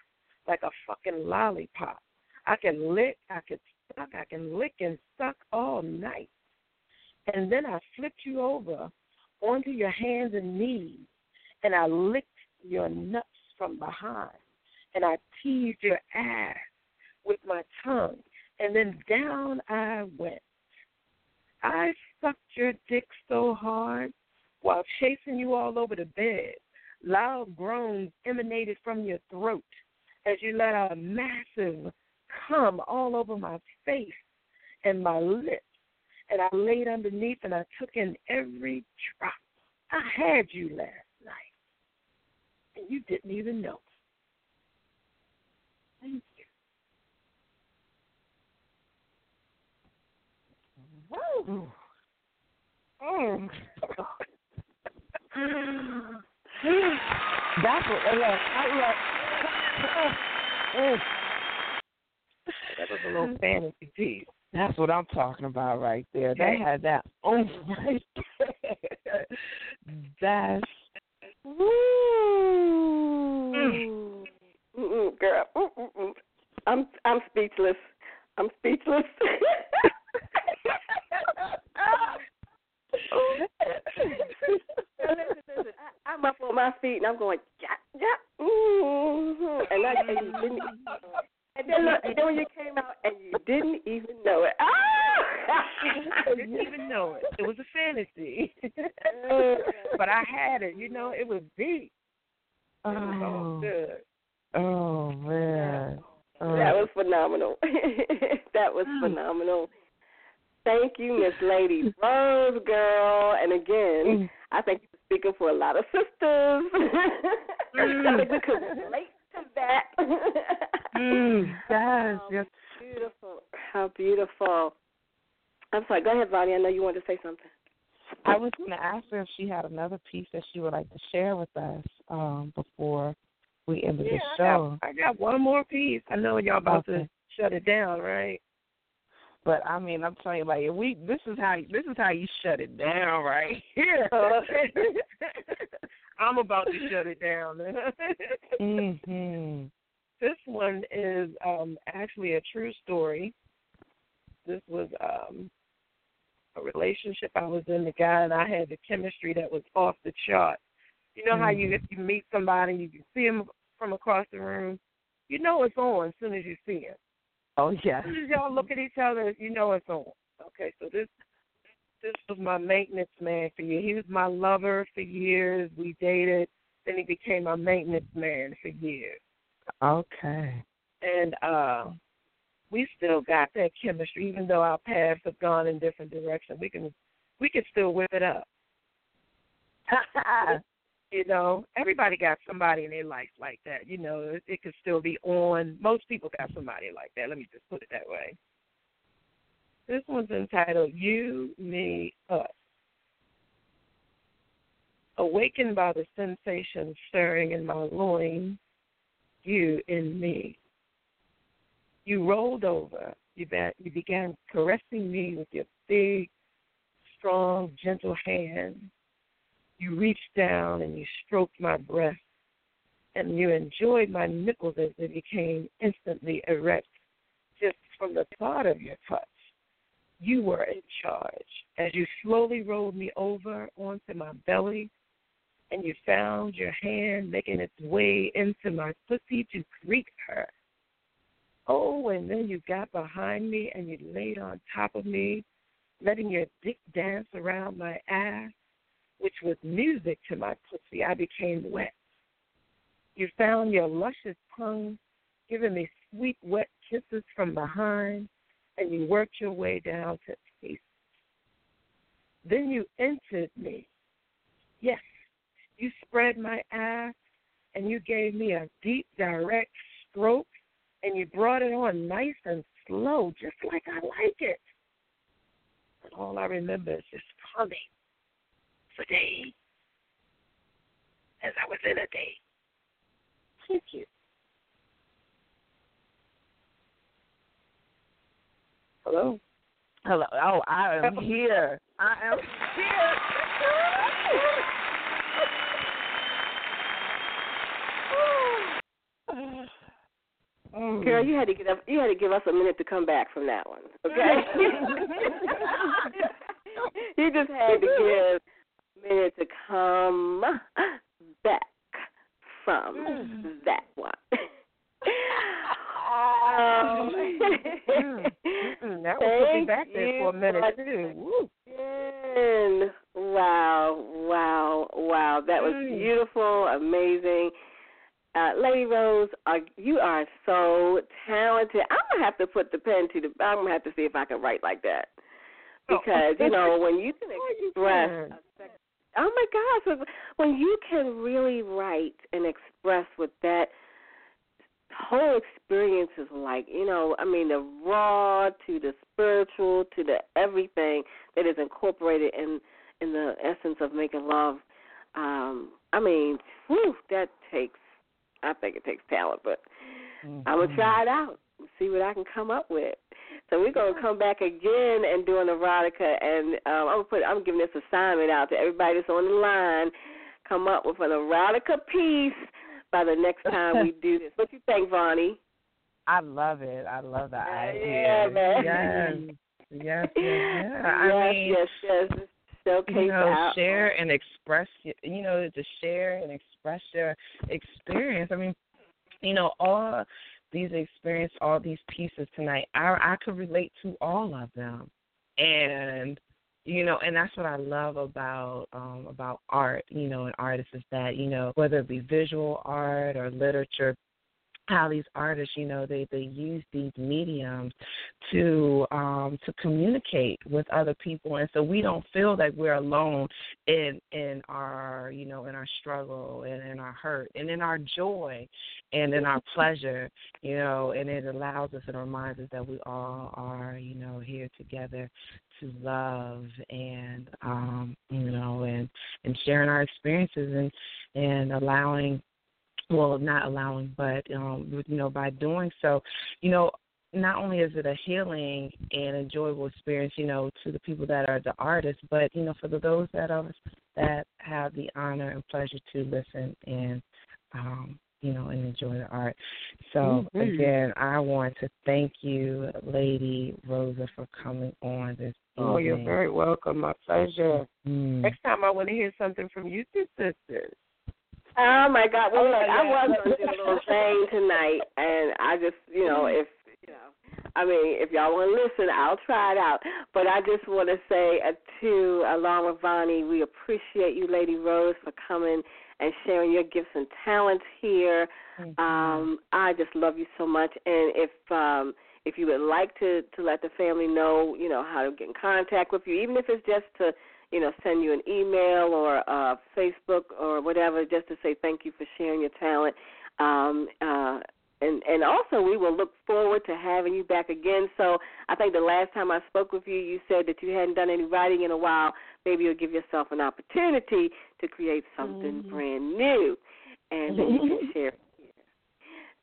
like a fucking lollipop. I can lick, I can suck, I can lick and suck all night. And then I flipped you over onto your hands and knees, and I licked your nuts from behind and I teased your ass with my tongue, and then down I went. I sucked your dick so hard while chasing you all over the bed. Loud groans emanated from your throat as you let out a massive cum all over my face and my lips. And I laid underneath and I took in every drop. I had you last night. And you didn't even know. Thank you. Woo. Mm. That's what I love. I love. That was a little fantasy piece. That's what I'm talking about right there. They had that oomph right there. That's woo. Mm. Mm-mm, girl, Mm-mm-mm. I'm I'm speechless. I'm speechless. listen, listen. I, I'm up on my feet and I'm going, yeah, yeah, mm-hmm. and I and you didn't, and then look, and then when you came out and you didn't even know it. Ah! I didn't even know it. It was a fantasy, but I had it. You know, it was deep. It was all Oh, good. oh man. Oh. That was phenomenal. that was phenomenal. Thank you, Miss Lady Rose, girl. And again, I think you're speaking for a lot of sisters. I think we could relate to that. Mm, yes, yes. Beautiful. How beautiful. I'm sorry. Go ahead, Vonnie. I know you wanted to say something. I was going to ask her if she had another piece that she would like to share with us um, before we end Yeah, the I show. got, I got one more piece. I know y'all about Okay. to shut it down, right? But I mean, I'm telling you, like, if we this is how this is how you shut it down right here. I'm about to shut it down. mm-hmm. this one is um actually a true story. This was um a relationship I was in the guy and I had the chemistry that was off the chart. You know how you if you meet somebody you can see him from across the room, you know it's on as soon as you see him. Oh yes. As soon as y'all look at each other, you know it's on. Okay, so this this was my maintenance man for years. He was my lover for years. We dated. Then he became my maintenance man for years. Okay. And uh we still got that chemistry, even though our paths have gone in different directions. We can we can still whip it up. you know, everybody got somebody in their life like that. You know, it, it could still be on. Most people got somebody like that. Let me just put it that way. This one's entitled You, Me, Us. Awakened by the sensation stirring in my loins, you in me. You rolled over. You, you began caressing me with your big, strong, gentle hand. You reached down and you stroked my breast, and you enjoyed my nipples as they became instantly erect just from the thought of your touch. You were in charge as you slowly rolled me over onto my belly and you found your hand making its way into my pussy to greet her. Oh, and then you got behind me and you laid on top of me, letting your dick dance around my ass, which was music to my pussy. I became wet. You found your luscious tongue giving me sweet, wet kisses from behind, and you worked your way down to taste. Then you entered me. Yes, you spread my ass and you gave me a deep, direct stroke and you brought it on nice and slow, just like I like it. And all I remember is just coming for day as I was in a day. Thank you. Hello. Hello. Oh, I am here. I am here. Girl, you had to get up. You had to give us a minute to come back from that one. Okay. you just had to give a minute to come back from that one. um, that was me back there for a minute too. Woo. Again. Wow, wow, wow. That was beautiful, amazing. Uh, Lady Rose, uh, you are so talented. I'm gonna have to put the pen to the. I'm gonna have to see if I can write like that because you know when you can express. Oh my gosh! When you can really write and express what that whole experience is like, you know, I mean, the raw to the spiritual to the everything that is incorporated in in the essence of making love. Um, I mean, whew, that takes I think it takes talent, but mm-hmm. I'm gonna try it out and see what I can come up with. So we're gonna come back again and do an erotica, and um, I'm gonna put I'm giving this assignment out to everybody that's on the line. Come up with an erotica piece by the next time we do this. What you think, Vonnie? I love it. I love the idea. Yeah, man. Yes. Yes, yes, yeah. I yes, mean, yes, yes. Showcase you know, out. share and express. You know, to share and express your experience. I mean, you know, all these experience, all these pieces tonight. I I could relate to all of them, and you know, and that's what I love about um about art. You know, and artists is that you know whether it be visual art or literature, how these artists, you know, they they use these mediums to um to communicate with other people. And so we don't feel like we're alone in in our, you know, in our struggle and in our hurt and in our joy and in our pleasure, you know, and it allows us and reminds us that we all are, you know, here together to love and um, you know, and and sharing our experiences and and allowing well, not allowing, but um, you know, by doing so, you know, not only is it a healing and enjoyable experience, you know, to the people that are the artists, but you know, for the, those that are that have the honor and pleasure to listen and um, you know, and enjoy the art. So Mm-hmm. again, I want to thank you, Lady Rosa, for coming on this Oh, you're very welcome. My pleasure. Mm. Next time I want to hear something from you two sisters. Oh my God! Well, Oh, look, I was gonna do a little thing tonight, and I just, you know, if you know, I mean, if y'all want to listen, I'll try it out. But I just want to say uh, to along with Voni, we appreciate you, Lady Rose, for coming and sharing your gifts and talents here. Um, I just love you so much. And if um, if you would like to to let the family know, you know, how to get in contact with you, even if it's just to you know, send you an email or uh, Facebook or whatever, just to say thank you for sharing your talent. Um, uh, and and also we will look forward to having you back again. So I think the last time I spoke with you, you said that you hadn't done any writing in a while. Maybe you'll give yourself an opportunity to create something Mm-hmm. brand new, and then you can share it here.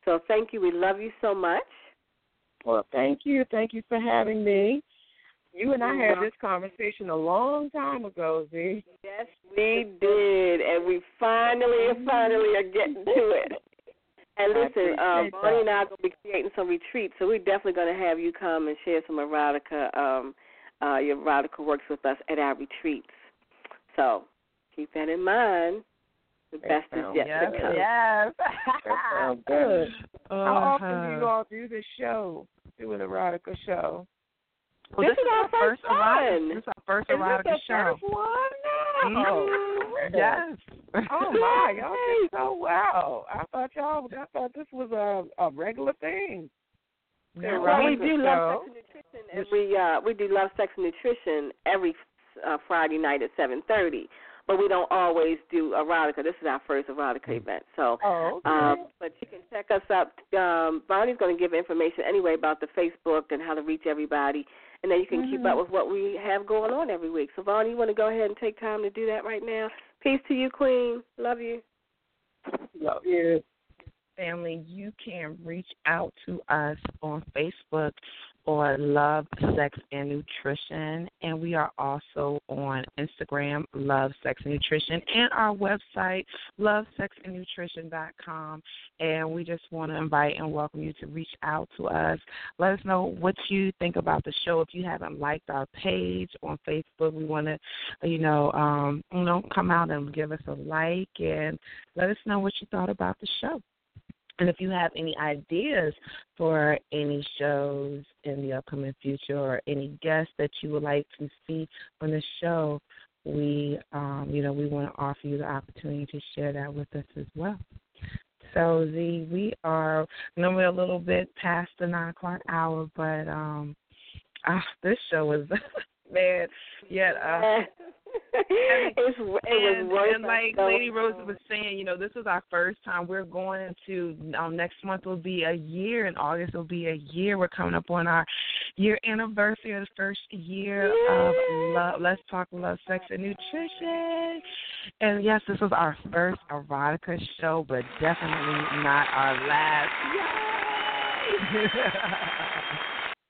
So thank you. We love you so much. Well, thank you. Thank you for having me. You and I had this conversation a long time ago, Z. Yes, we did, and we finally, finally are getting to it. And listen, uh, appreciate Bonnie and. I are going to be creating some retreats, so we're definitely going to have you come and share some erotica, um, uh, your erotica works with us at our retreats. So keep that in mind. The That best is yet yes, to come. yes. That sounds good. How often do Uh-huh. you all do this show? Do an erotica show? Well, This is our first one. This is our first Is erotica this the show. first one? No. Mhm. Yes. Oh my, y'all did so well. I thought y'all, I thought this was a a regular thing. Yeah, Well, we do love sex and nutrition, and we uh, we do love sex and nutrition every uh, Friday night at seven thirty. But we don't always do erotica. This is our first erotica event, so Oh, okay. Um, but you can check us up. Um, Bonnie's going to give information anyway about the Facebook and how to reach everybody, and then you can keep up mm-hmm. with what we have going on every week. So, Bonnie, you want to go ahead and take time to do that right now? Peace to you, Queen. Love you. Love you. family, you can reach out to us on Facebook or Love, Sex, and Nutrition. And we are also on Instagram, Love, Sex, and Nutrition, and our website, lovesexandnutrition.com. And Nutrition.com. And we just want to invite and welcome you to reach out to us. Let us know what you think about the show. If you haven't liked our page on Facebook, we want to, you know, um, you know, come out and give us a like and let us know what you thought about the show. And if you have any ideas for any shows in the upcoming future or any guests that you would like to see on the show, we um, you know, we want to offer you the opportunity to share that with us as well. So Z, we are normally a little bit past the nine o'clock hour, but um ah, this show is man, yet uh it's, it was and, worth and like so Lady Rose was saying, you know, this is our first time. We're going into um, next month will be a year, and August will be a year. We're coming up on our year anniversary of the first year of love. Let's talk love, sex, and nutrition. And yes, this was our first erotica show, but definitely not our last.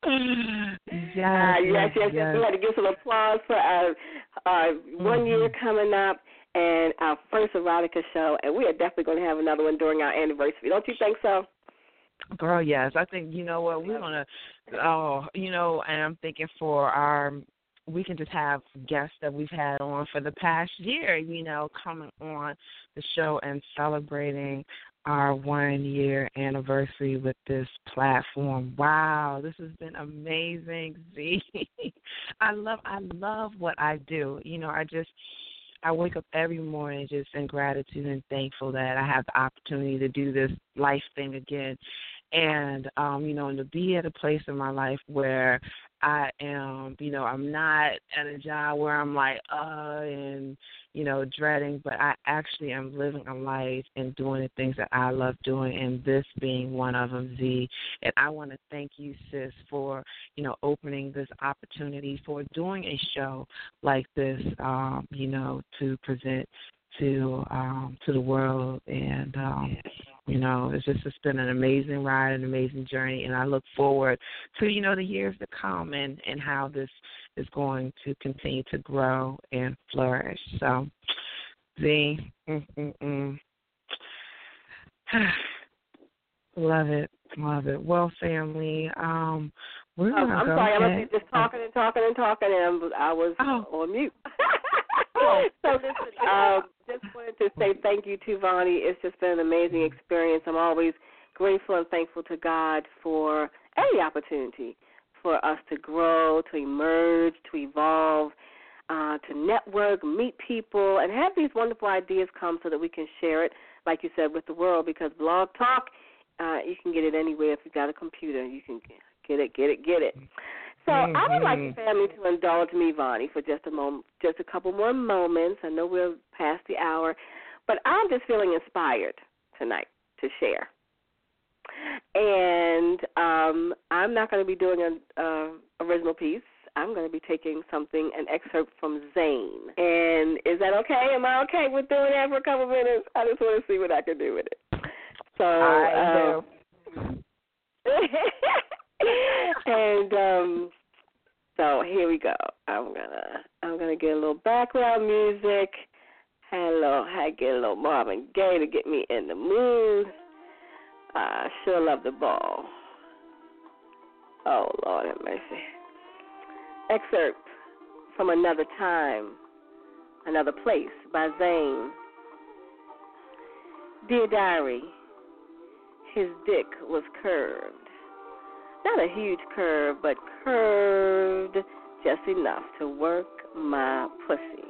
Yes, Uh, yes, yes, yes. We had to give some applause for our, our one year Mm-hmm. coming up and our first erotica show, and we are definitely going to have another one during our anniversary. Don't you think so? Girl, yes. I think you know what we're gonna. Oh, you know, and I'm thinking for our, we can just have guests that we've had on for the past year. You know, coming on the show and celebrating our one year anniversary with this platform. Wow, this has been amazing. Z, I love, I love what I do. You know, I just. I wake up every morning just in gratitude and thankful that I have the opportunity to do this life thing again. And um, you know, and to be at a place in my life where I am, you know, I'm not at a job where I'm like, uh, and you know, dreading, but I actually am living a life and doing the things that I love doing, and this being one of them, Z. And I want to thank you, sis, for you know opening this opportunity for doing a show like this, um, you know, to present to um, to the world and. Um, you know, it's just it's been an amazing ride, an amazing journey, and I look forward to you know the years to come and and how this is going to continue to grow and flourish. So, Z, mm, mm, mm. love it, love it. Well, family, um, we're Oh, gonna I'm go sorry, I ahead. was just talking and talking and talking, and I was Oh. on mute. Oh. so listen, um, just wanted to say thank you to Vonnie. It's just been an amazing experience. I'm always grateful and thankful to God for any opportunity for us to grow, to emerge, to evolve, uh, to network, meet people, and have these wonderful ideas come so that we can share it, like you said, with the world. Because Blog Talk, uh, you can get it anywhere if you've got a computer. You can get it, get it, get it. So mm-hmm. I would like the mm-hmm. family to indulge me, Vonnie, for just a moment, just a couple more moments. I know we're past the hour, but I'm just feeling inspired tonight to share. And um, I'm not going to be doing an uh, original piece. I'm going to be taking something, an excerpt from Zane. And is that okay? Am I okay with doing that for a couple minutes? I just want to see what I can do with it. So I um, and um so here we go. I'm gonna I'm gonna get a little background music. Hello, I get a little Marvin Gaye to get me in the mood. I sure love the ball. Oh Lord have mercy. Excerpt from another time, another place by Zane. Dear diary, his dick was curved. Not a huge curve, but curved just enough to work my pussy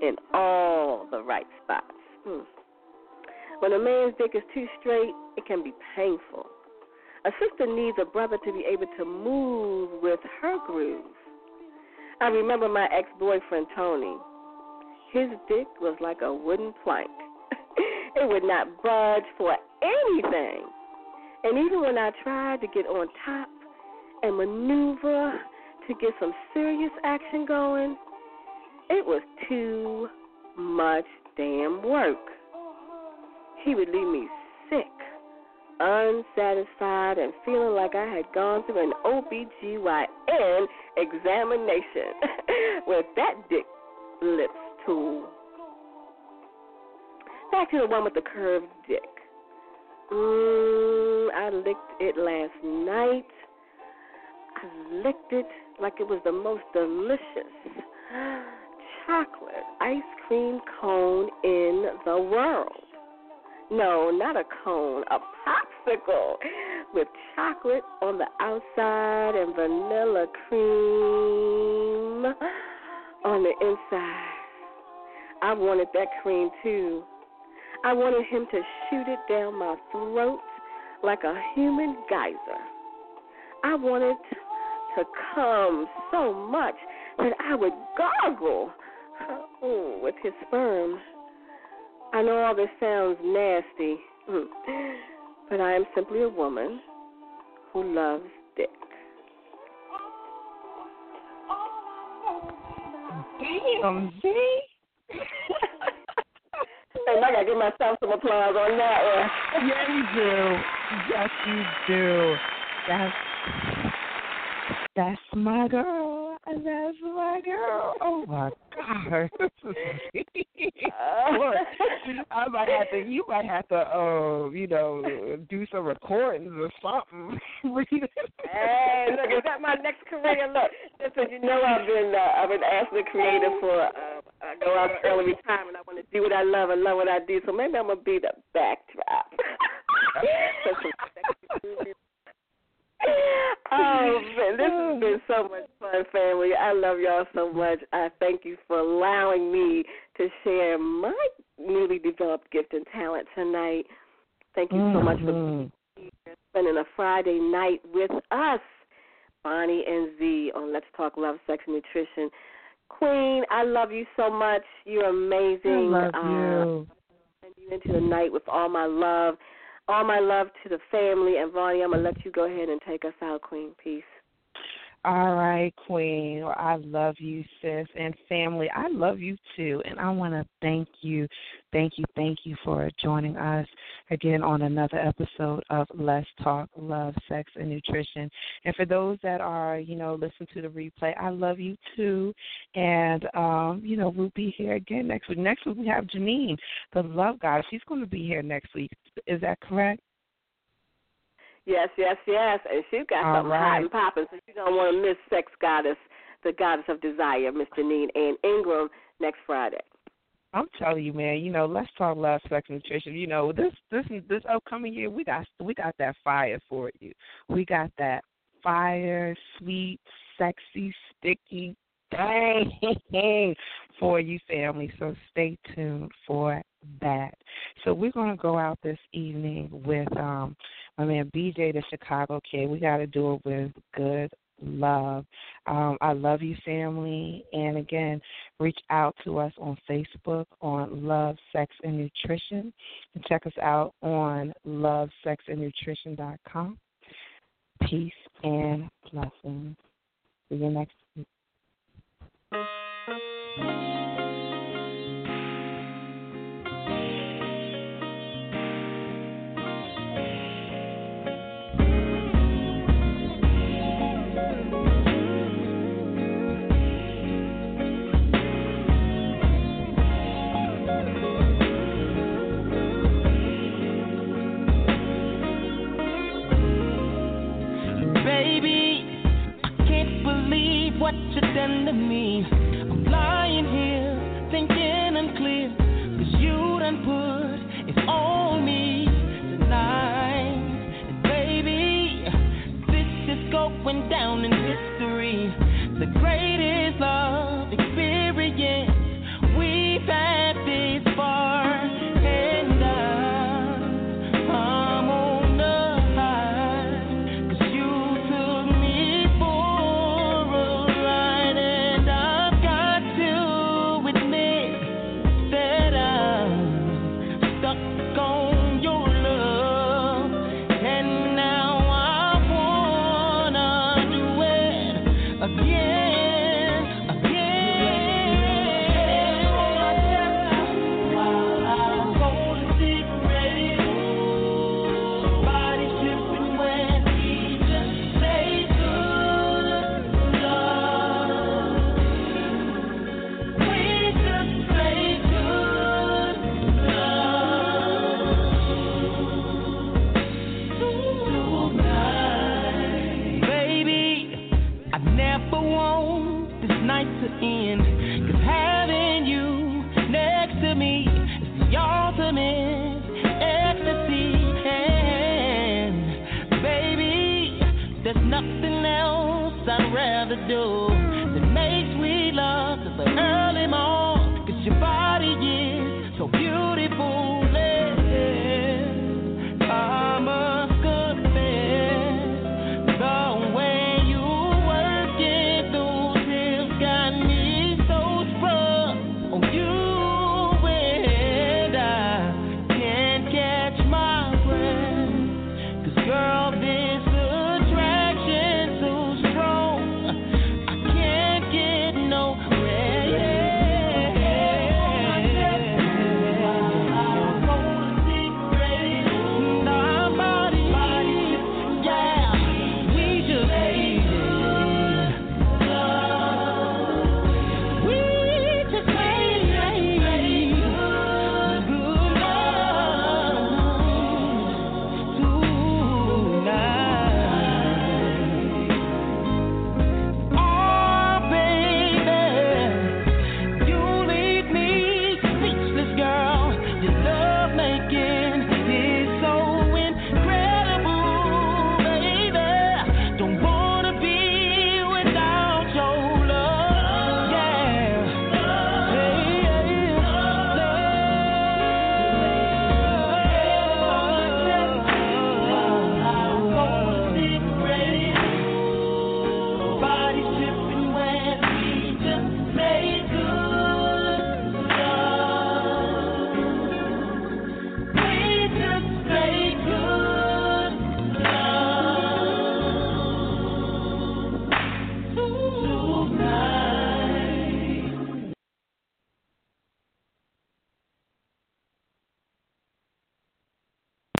in all the right spots. Hmm. When a man's dick is too straight, it can be painful. A sister needs a brother to be able to move with her groove. I remember my ex boyfriend, Tony. His dick was like a wooden plank, it would not budge for anything. And even when I tried to get on top and maneuver to get some serious action going, it was too much damn work. He would leave me sick, unsatisfied, and feeling like I had gone through an OBGYN examination with that dick lips tool. Back to the one with the curved dick. Mm, I licked it last night. I licked it like it was the most delicious chocolate ice cream cone in the world. No, not a cone, a popsicle with chocolate on the outside and vanilla cream on the inside. I wanted that cream too. I wanted him to shoot it down my throat like a human geyser. I wanted to come so much that I would gargle oh, with his sperm. I know all this sounds nasty, mm, but I am simply a woman who loves dick. Damn, see? And I gotta give myself some applause on that one. yeah, you do. Yes, you do. That's that's my girl. That's my girl. Oh my god. Look, I might have to. You might have to. Uh, you know, do some recordings or something. hey, look, is that my next career? Look, just so you know, I've been uh, I've been asked the creator for. Uh, I go out early retirement. I want to do what I love. I love what I do. So maybe I'm gonna be the backdrop. oh man, this has been so much fun, family. I love y'all so much. I thank you for allowing me to share my newly developed gift and talent tonight. Thank you so much for mm-hmm. spending a Friday night with us, Bonnie and Z, on Let's Talk Love, Sex, and Nutrition. Queen, I love you so much. You're amazing. I love you. Uh, send you into the night with all my love. All my love to the family. And Vonnie, I'm going to let you go ahead and take us out, Queen. Peace. All right, Queen. I love you, sis. And family, I love you too. And I want to thank you, thank you, thank you for joining us again on another episode of Let's Talk Love, Sex, and Nutrition. And for those that are, you know, listen to the replay, I love you too. And, um, you know, we'll be here again next week. Next week, we have Janine, the love goddess. She's going to be here next week. Is that correct? Yes, yes, yes. And she's got All something right. hot and popping, so you don't want to miss Sex Goddess, the Goddess of Desire, Miss Janine Ann Ingram, next Friday. I'm telling you, man. You know, let's talk love, sex, nutrition. You know, this this this upcoming year, we got we got that fire for you. We got that fire, sweet, sexy, sticky thing for you, family. So stay tuned for that. So we're gonna go out this evening with um my man BJ, the Chicago kid. We got to do it with good love. Um, I love you, family. And again, reach out to us on Facebook on Love, Sex, and Nutrition. And check us out on love sex and nutrition lovesexandnutrition.com. Peace and blessings. See you next week. What you done. I'm lying here thinking I'm clear. Cause you done put it on me tonight. And baby, this is going down in history. The greatest love